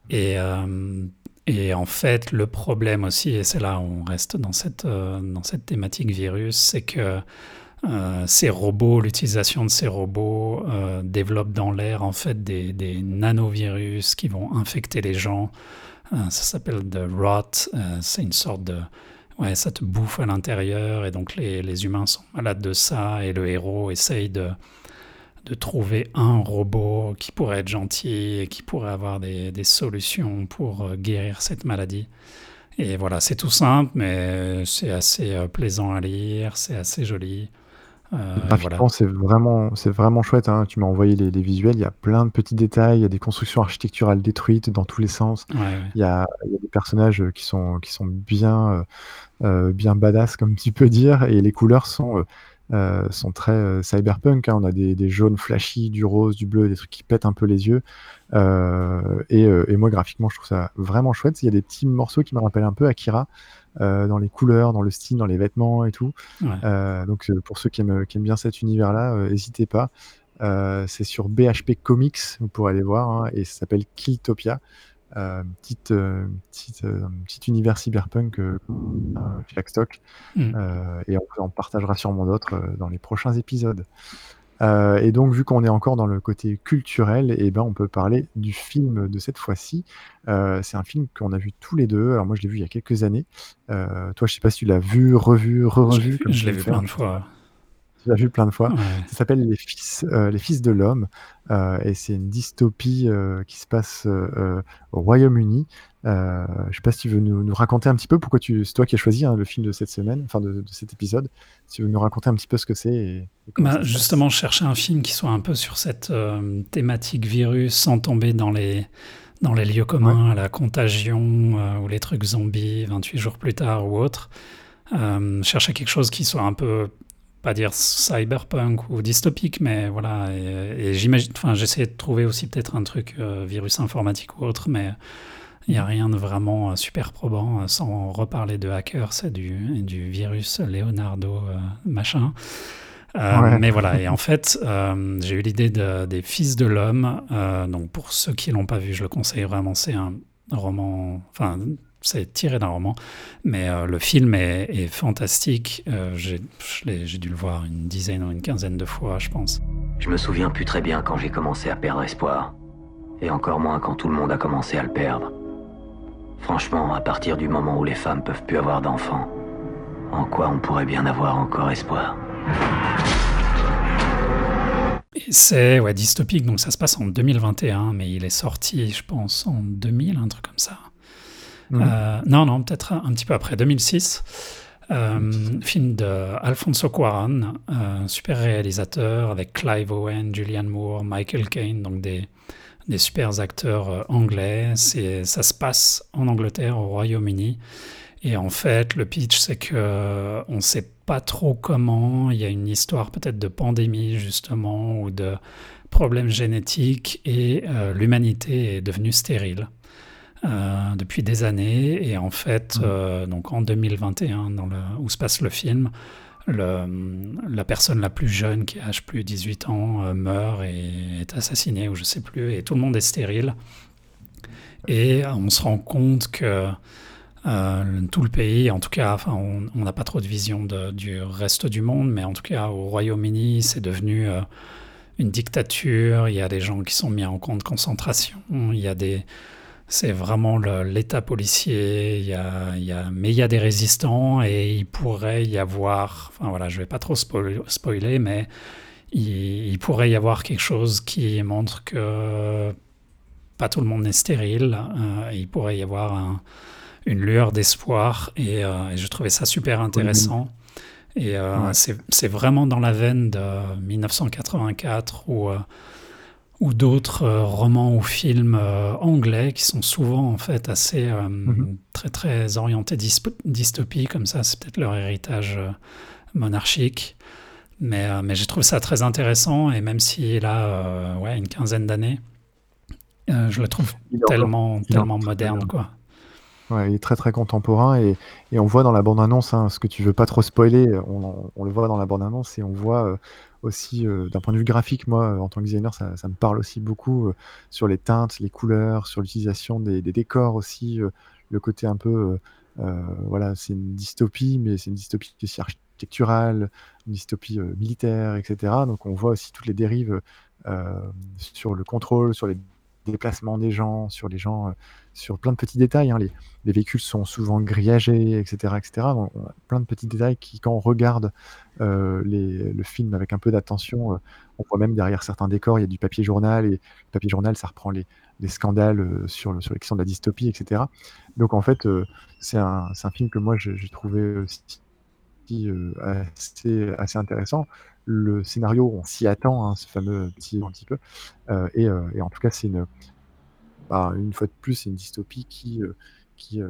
Et, euh, en fait, le problème aussi, et c'est là où on reste dans cette, euh, dans cette thématique virus, c'est que ces robots, l'utilisation de ces robots développe dans l'air en fait des, des nanovirus qui vont infecter les gens. Euh, ça s'appelle The Rot. Euh, c'est une sorte de. Ouais, ça te bouffe à l'intérieur et donc les, les, humains sont malades de ça et le héros essaye de, de trouver un robot qui pourrait être gentil et qui pourrait avoir des, des solutions pour euh, guérir cette maladie. Et voilà, c'est tout simple, mais c'est assez plaisant à lire, c'est assez joli. Euh,
Graphiquement,
voilà.
c'est vraiment, c'est vraiment chouette. hein. Tu m'as envoyé les, les visuels. Il y a plein de petits détails. Il y a des constructions architecturales détruites dans tous les sens.
Ouais, ouais.
Il y a, il y a des personnages euh, qui sont, qui sont bien, euh, bien badass, comme tu peux dire. Et les couleurs sont, euh, sont très cyberpunk. hein. On a des, des jaunes flashy, du rose, du bleu, des trucs qui pètent un peu les yeux. Euh, et, et moi, graphiquement, je trouve ça vraiment chouette. Il y a des petits morceaux qui me rappellent un peu Akira. Euh, dans les couleurs, dans le style, dans les vêtements et tout.
Ouais.
Euh, donc euh, pour ceux qui aiment, qui aiment bien cet univers-là, n'hésitez pas. C'est sur BHP Comics, vous pourrez aller voir, hein, et ça s'appelle Killtopia. Euh, petite, euh, petite, euh, petit univers cyberpunk Jackstock.
Mm.
Et on, on partagera sûrement d'autres dans les prochains épisodes. Euh, et donc, vu qu'on est encore dans le côté culturel, et ben, on peut parler du film de cette fois-ci. Euh, c'est un film qu'on a vu tous les deux. Alors moi, je l'ai vu il y a quelques années. Euh, toi, je sais pas si tu l'as vu, revu,
Je l'ai
re-revu.
vu,
comme
je
tu
l'ai vu plein de fois.
Tu l'as vu plein de fois.
Ouais.
Ça s'appelle Les Fils, euh, Les Fils de l'Homme, euh, et c'est une dystopie euh, qui se passe euh, euh, au Royaume-Uni. Euh, je sais pas si tu veux nous, nous raconter un petit peu pourquoi tu, c'est toi qui as choisi hein, le film de cette semaine, enfin de, de cet épisode. Si tu veux nous raconter un petit peu ce que c'est et, et comment
Bah,
ça se passe.
justement, je cherchais un film qui soit un peu sur cette euh, thématique virus sans tomber dans les, dans les lieux communs, la contagion euh, ou les trucs zombies 28 jours plus tard ou autre. Euh, je cherchais quelque chose qui soit un peu, pas dire cyberpunk ou dystopique, mais voilà. Et, et j'imagine, enfin, j'essayais de trouver aussi peut-être un truc euh, virus informatique ou autre, mais il n'y a rien de vraiment euh, super probant, euh, sans reparler de hackers et du, du virus Leonardo euh, machin. Euh,
Ouais.
Mais voilà, et en fait, euh, j'ai eu l'idée de- des Fils de l'Homme. Donc pour ceux qui l'ont pas vu, je le conseille vraiment. C'est un roman, enfin, c'est tiré d'un roman, mais euh, le film est, est fantastique. Euh, j'ai dû le voir une dizaine ou une quinzaine de fois, je pense.
Je me souviens plus très bien quand j'ai commencé à perdre espoir. Et encore moins quand tout le monde a commencé à le perdre. Franchement, à partir du moment où les femmes peuvent plus avoir d'enfants, en quoi on pourrait bien avoir encore espoir?
C'est ouais, dystopique, donc ça se passe en 2021, mais il est sorti, je pense, en 2000, un truc comme ça.
Mhm.
Euh, non, non, peut-être un, un petit peu après, 2006. Euh, film de Alfonso Cuarón, un super réalisateur avec Clive Owen, Julianne Moore, Michael Caine, donc des, des super acteurs euh, anglais. Ça se passe en Angleterre, au Royaume-Uni. Et en fait, le pitch, c'est que euh, on ne sait pas trop comment. Il y a une histoire peut-être de pandémie, justement, ou de problèmes génétiques, et euh, l'humanité est devenue stérile euh, depuis des années. Et en fait, euh, donc en 2021, dans le, où se passe le film, le, la personne la plus jeune, qui a âge plus de 18 ans, euh, meurt et est assassinée, ou je sais plus, et tout le monde est stérile. Et on se rend compte que euh, tout le pays, en tout cas, enfin, on n'a pas trop de vision de- du reste du monde, mais en tout cas, au Royaume-Uni, c'est devenu euh, une dictature. Il y a des gens qui sont mis en camp de concentration. Il y a des, c'est vraiment l'État policier. Il y a, il y a, mais il y a des résistants et il pourrait y avoir, enfin voilà, je vais pas trop spoil- spoiler, mais il, il pourrait y avoir quelque chose qui montre que pas tout le monde est stérile. euh, il pourrait y avoir un- une lueur d'espoir et, euh, et je trouvais ça super intéressant. Et euh,
Ouais.
c'est vraiment dans la veine de 1984 ou, euh, ou d'autres euh, romans ou films euh, anglais qui sont souvent en fait assez euh,
Mhm.
très très orientés dystopie comme ça. C'est peut-être leur héritage monarchique. Mais, mais j'ai trouvé ça très intéressant et même s'il a ouais, une quinzaine d'années, je le trouve tellement, tellement moderne. Quoi.
Il est très très contemporain et, on voit dans la bande-annonce, hein, ce que tu veux pas trop spoiler, on, le voit dans la bande-annonce et on voit euh, aussi euh, d'un point de vue graphique, moi euh, en tant que designer, ça, me parle aussi beaucoup sur les teintes, les couleurs, sur l'utilisation des, décors aussi, le côté un peu, voilà, c'est une dystopie, mais c'est une dystopie aussi architecturale, une dystopie militaire, etc. Donc on voit aussi toutes les dérives sur le contrôle, sur les déplacements des gens, sur les gens, euh, sur plein de petits détails. hein, les, les véhicules sont souvent grillagés, etc. etc. Donc, on a plein de petits détails qui, quand on regarde euh, les- le film avec un peu d'attention, euh, on voit même derrière certains décors, il y a du papier journal, et le papier journal, ça reprend les, les scandales sur, le, sur les questions de la dystopie, etc. Donc en fait, c'est un, un film que moi, j'ai trouvé assez, assez intéressant. Le scénario, on s'y attend, hein, ce fameux petit un petit peu. Euh, et, euh, et en tout cas, c'est une, bah, une fois de plus, c'est une dystopie qui, euh, qui,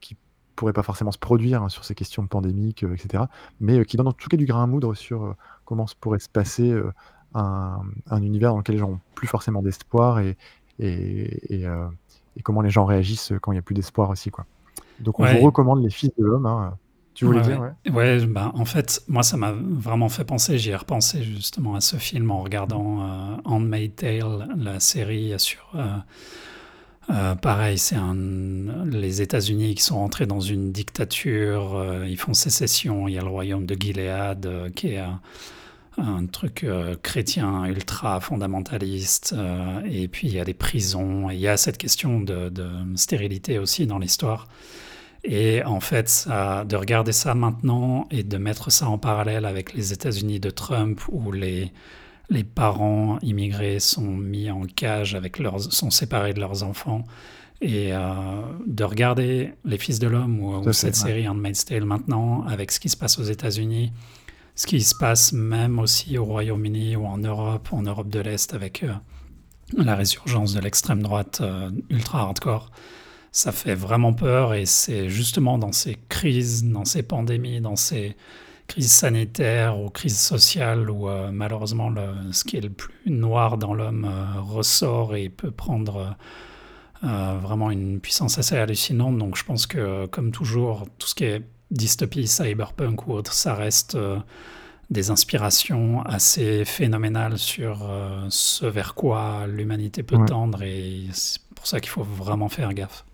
qui pourrait pas forcément se produire hein, sur ces questions pandémiques, etc. Mais qui donne en tout cas du grain à moudre sur comment se pourrait se passer un, un, univers dans lequel les gens n'ont plus forcément d'espoir et, et, et, et, comment les gens réagissent quand il n'y a plus d'espoir aussi. Quoi. Donc on vous recommande Les Fils de l'Homme. Hein, tu voulais
ouais,
dire,
ouais. ouais ben, en fait, moi, ça m'a vraiment fait penser. J'y ai repensé justement à ce film en regardant euh, Handmaid's Tale, la série sur. Euh, euh, pareil, c'est un, les États-Unis qui sont entrés dans une dictature. Euh, ils font sécession. Il y a le royaume de Gilead euh, qui est un, truc euh, chrétien ultra fondamentaliste. et puis il y a des prisons. Et il y a cette question de, de stérilité aussi dans l'histoire. Et en fait, ça, de regarder ça maintenant et de mettre ça en parallèle avec les États-Unis de Trump où les, les parents immigrés sont mis en cage avec leurs, sont séparés de leurs enfants. Et euh, de regarder Les Fils de l'Homme ou, ou cette série Handmaid's Tale maintenant avec ce qui se passe aux États-Unis, ce qui se passe même aussi au Royaume-Uni ou en Europe, en Europe de l'Est avec euh, la résurgence de l'extrême droite euh, ultra hardcore ça fait vraiment peur et c'est justement dans ces crises, dans ces pandémies, dans ces crises sanitaires ou crises sociales où euh, malheureusement le, ce qui est le plus noir dans l'homme euh, ressort et peut prendre euh, vraiment une puissance assez hallucinante. Donc je pense que comme toujours, tout ce qui est dystopie, cyberpunk ou autre, ça reste des inspirations assez phénoménales sur ce vers quoi l'humanité peut ouais. tendre et c'est pour ça qu'il faut vraiment faire gaffe.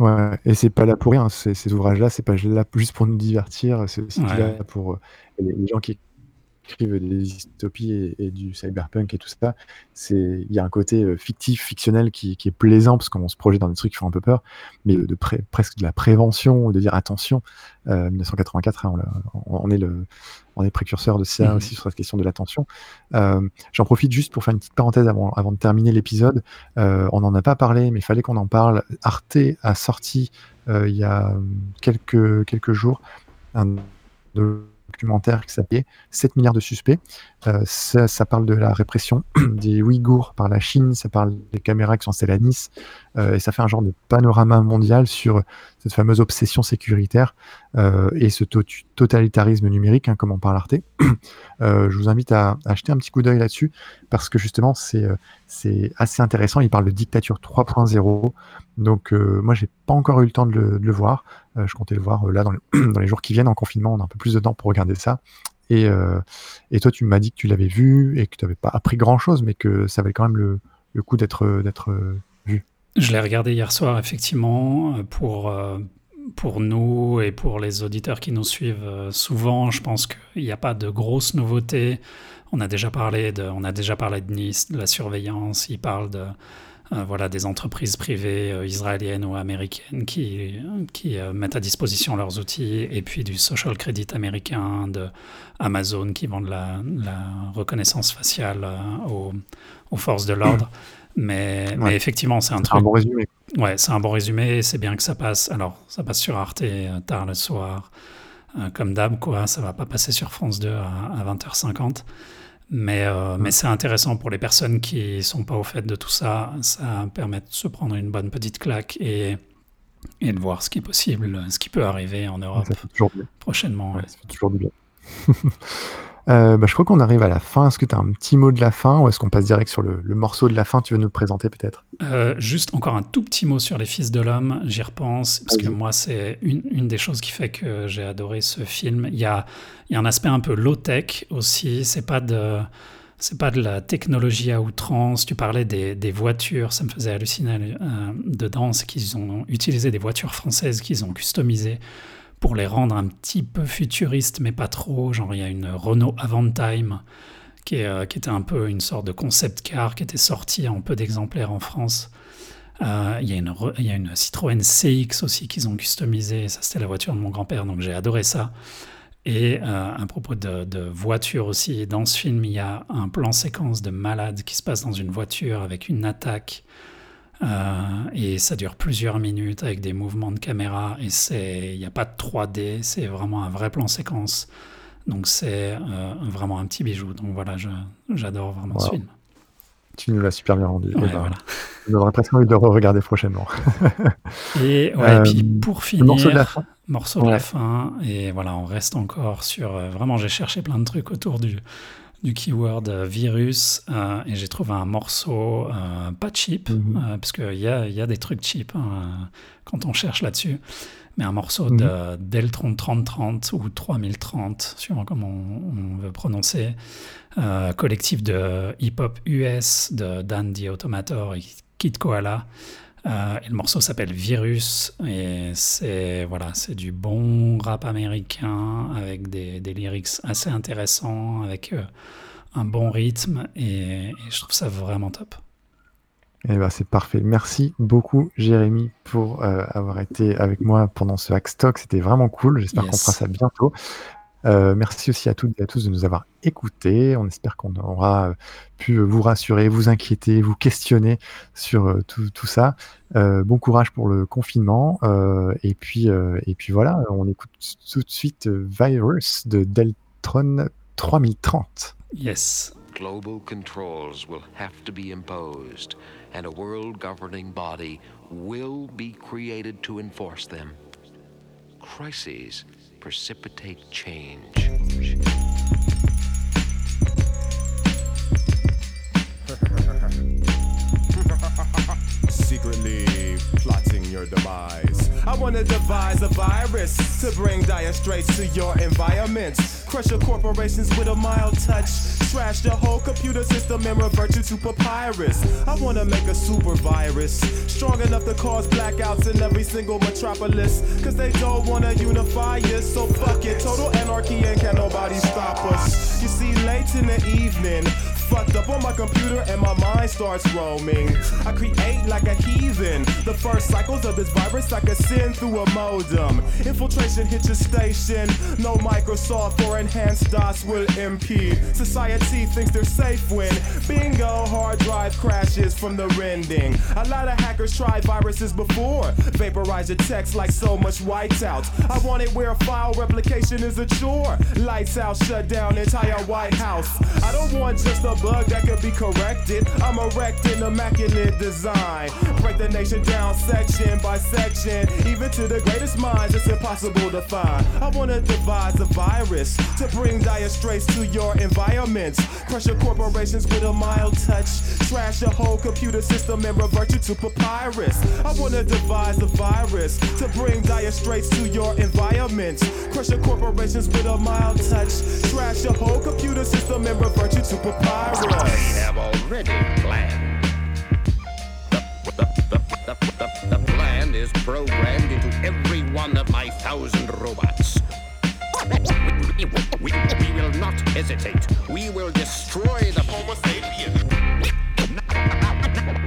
Ouais, et c'est pas là pour rien, ces, ces ouvrages-là, c'est pas là juste pour nous divertir, c'est aussi
Ouais.
là pour euh, les gens qui écrivent des dystopies et, et du cyberpunk et tout ça. C'est, il y a un côté euh, fictif, fictionnel qui, qui est plaisant parce qu'on se projette dans des trucs qui font un peu peur, mais de pré- presque de la prévention, de dire attention. Euh, 1984, hein, on, est le, on est précurseur de ça
Mhm.
aussi sur cette question de l'attention. Euh, j'en profite juste pour faire une petite parenthèse avant, avant de terminer l'épisode. Euh, on n'en a pas parlé, mais il fallait qu'on en parle. Arte a sorti il y a quelques, quelques jours un documentaire qui s'appelait 7 milliards de suspects. Euh, ça, parle de la répression des Ouïghours par la Chine, ça parle des caméras qui sont installées à Nice, euh, et ça fait un genre de panorama mondial sur cette fameuse obsession sécuritaire euh, et ce to- totalitarisme numérique, hein, comme on parle Arte. Je vous invite à, à jeter un petit coup d'œil là-dessus, parce que justement, c'est assez intéressant. Il parle de dictature 3.0. Donc, moi, j'ai pas encore eu le temps de le, voir. Je comptais le voir là dans les jours qui viennent en confinement. On a un peu plus de temps pour regarder ça. Et, euh, et toi, tu m'as dit que tu l'avais vu et que tu n'avais pas appris grand-chose, mais que ça valait quand même le, le coup d'être euh, vu.
Je l'ai regardé hier soir, effectivement, euh, pour, pour nous et pour les auditeurs qui nous suivent souvent. Je pense qu'il n'y a pas de grosses nouveautés. On a déjà parlé de, on a déjà parlé de Nice, de la surveillance. Il parle de, voilà, des entreprises privées euh, israéliennes ou américaines qui, qui euh, mettent à disposition leurs outils, et puis du social credit américain, de Amazon qui vend de la, la reconnaissance faciale euh, aux, aux forces de l'ordre. Mais,
Ouais.
mais effectivement, c'est un
C'est
truc.
un bon résumé.
Ouais, c'est un bon résumé. C'est bien que ça passe. Alors, ça passe sur Arte euh, tard le soir, euh, comme d'hab, quoi. Ça va pas passer sur France 2 à, à 20h50. Mais, euh, mais c'est intéressant pour les personnes qui sont pas au fait de tout ça. Ça permet de se prendre une bonne petite claque et, et de voir ce qui est possible, ce qui peut arriver en
Ouais,
Europe
ça fait toujours bien.
prochainement.
Ouais. ça fait toujours du bien. Euh, bah, je crois qu'on arrive à la fin. Est-ce que tu as un petit mot de la fin ou est-ce qu'on passe direct sur le, le morceau de la fin? Tu veux nous le présenter peut-être?
Euh, juste encore un tout petit mot sur les Fils de l'homme, j'y repense, parce que moi, c'est une, une des choses qui fait que j'ai adoré ce film. Il y a, il y a un aspect un peu low-tech aussi, c'est pas de. C'est pas de la technologie à outrance. Tu parlais des, des voitures, ça me faisait halluciner euh, dedans. C'est qu'ils ont utilisé des voitures françaises qu'ils ont customisées pour les rendre un petit peu futuristes, mais pas trop. Genre, il y a une Renault Avantime qui, euh, qui était un peu une sorte de concept car qui était sorti en peu d'exemplaires en France. Euh, Il y, a une Re- il y a une Citroën CX aussi qu'ils ont customisée. Ça, c'était la voiture de mon grand-père, donc j'ai adoré ça. Et euh, à propos de, de voiture aussi, dans ce film, il y a un plan séquence de malade qui se passe dans une voiture avec une attaque. Euh, et ça dure plusieurs minutes avec des mouvements de caméra. Et c'est, il n'y a pas de 3D, c'est vraiment un vrai plan séquence Donc c'est euh, vraiment un petit bijou. Donc voilà, j'adore vraiment ce film.
Tu nous l'as super bien rendu.
Ouais,
Eh ben,
voilà.
On aurait presque envie de le regarder prochainement.
Et, ouais,
Euh,
et puis pour finir,
morceau de la fin.
morceau de la
Ouais.
fin, et voilà, on reste encore sur. vraiment, j'ai cherché plein de trucs autour du, du keyword euh, virus, euh, et j'ai trouvé un morceau euh, pas cheap,
Mhm.
euh, parce qu'il y a, y a des trucs cheap hein, quand on cherche là-dessus, mais un morceau
Mhm.
de Deltron 3030 ou 3030, suivant comment on, on veut prononcer, euh, collectif de hip-hop US de Dan The Automator et Kid Koala. Euh, et le morceau s'appelle Virus et c'est voilà, c'est du bon rap américain avec des, des lyrics assez intéressants, avec euh, un bon rythme et, et je trouve ça vraiment top.
Eh ben, c'est parfait. Merci beaucoup, Jérémy, pour euh, avoir été avec moi pendant ce Hackstock. C'était vraiment cool. J'espère qu'on fera ça bientôt. Euh, merci aussi à toutes et à tous de nous avoir écoutés. On espère qu'on aura euh, pu vous rassurer, vous inquiéter, vous questionner sur euh, tout, tout ça. Euh, bon courage pour le confinement. Euh, et, puis, euh, et puis voilà, on écoute tout de suite Virus de Deltron 3030.
Yes.
Global controls will have to be imposed, and a world governing body will be created to enforce them. Crises precipitate change.
secretly plotting your demise. I wanna devise a virus to bring dire straits to your environment. Crush your corporations with a mild touch. Trash the whole computer system and revert you to papyrus. I wanna make a super virus strong enough to cause blackouts in every single metropolis. Cause they don't wanna unify us, so fuck it. Total anarchy and can nobody stop us. You see, late in the evening, fucked up on my computer and my mind starts roaming. I create like a heathen. The first cycles of this virus I can send through a modem. Infiltration hit your station. No Microsoft or enhanced DOS will impede. Society thinks they're safe when bingo hard drive crashes from the rending. A lot of hackers tried viruses before. Vaporize your text like so much whiteout. I want it where file replication is a chore. Lights out, shut down entire White House. I don't want just a bug that could be corrected. I'm erecting immaculate design. Break the nation down section by section. Even to the greatest minds, it's impossible to find. I wanna devise a virus to bring dire straits to your environments. Crush your corporations with a mild touch. Trash your whole computer system and revert you to papyrus. I wanna devise a virus to bring dire straits to your environments. Crush your corporations with a mild touch. Trash your whole computer system and revert you to papyrus.
Have already planned. The, the, the, the, the, plan is programmed into every one of my thousand robots. We, will not hesitate. We will destroy the Homo sapien.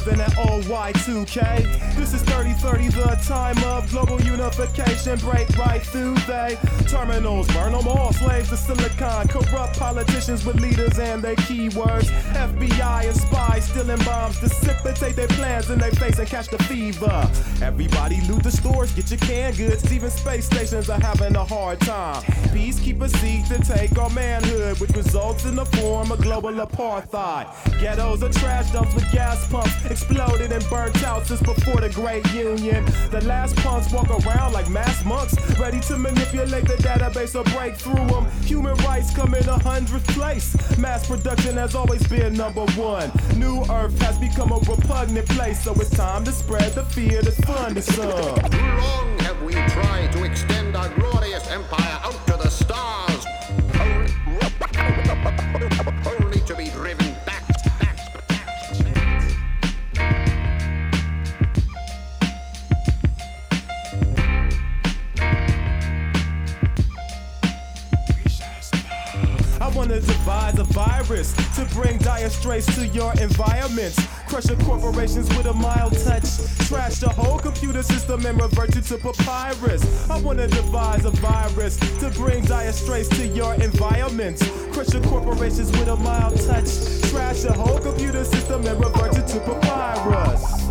than an old Y2K. This is 3030, the time of global unification. Break right through they terminals. Burn them all. Slaves to silicon. Corrupt politicians with leaders and their keywords. FBI and spies stealing bombs. Dissipate their plans in their face and catch the fever. Everybody loot the stores, get your canned goods. Even space stations are having a hard time. Peacekeepers seek to take our manhood, which results in the form of global apartheid. Ghettos are trash dumps with gas pumps exploded and burnt out since before the Great Union. The last punks walk around like mass monks, ready to manipulate the database or break through them. Human rights come in a hundredth place. Mass production has always been number one. New Earth has become a repugnant place, so it's time to spread the fear that's fun to some.
Long have we tried to extend our glorious empire out to stars, only, to be driven back.
I wanna devise a virus to bring dire straits to your environments. Crush your corporations with a mild touch. Trash the whole computer system and revert you to papyrus. I wanna devise a virus to bring dire straits to your environment. Crush your corporations with a mild touch. Trash the whole computer system and revert you to papyrus.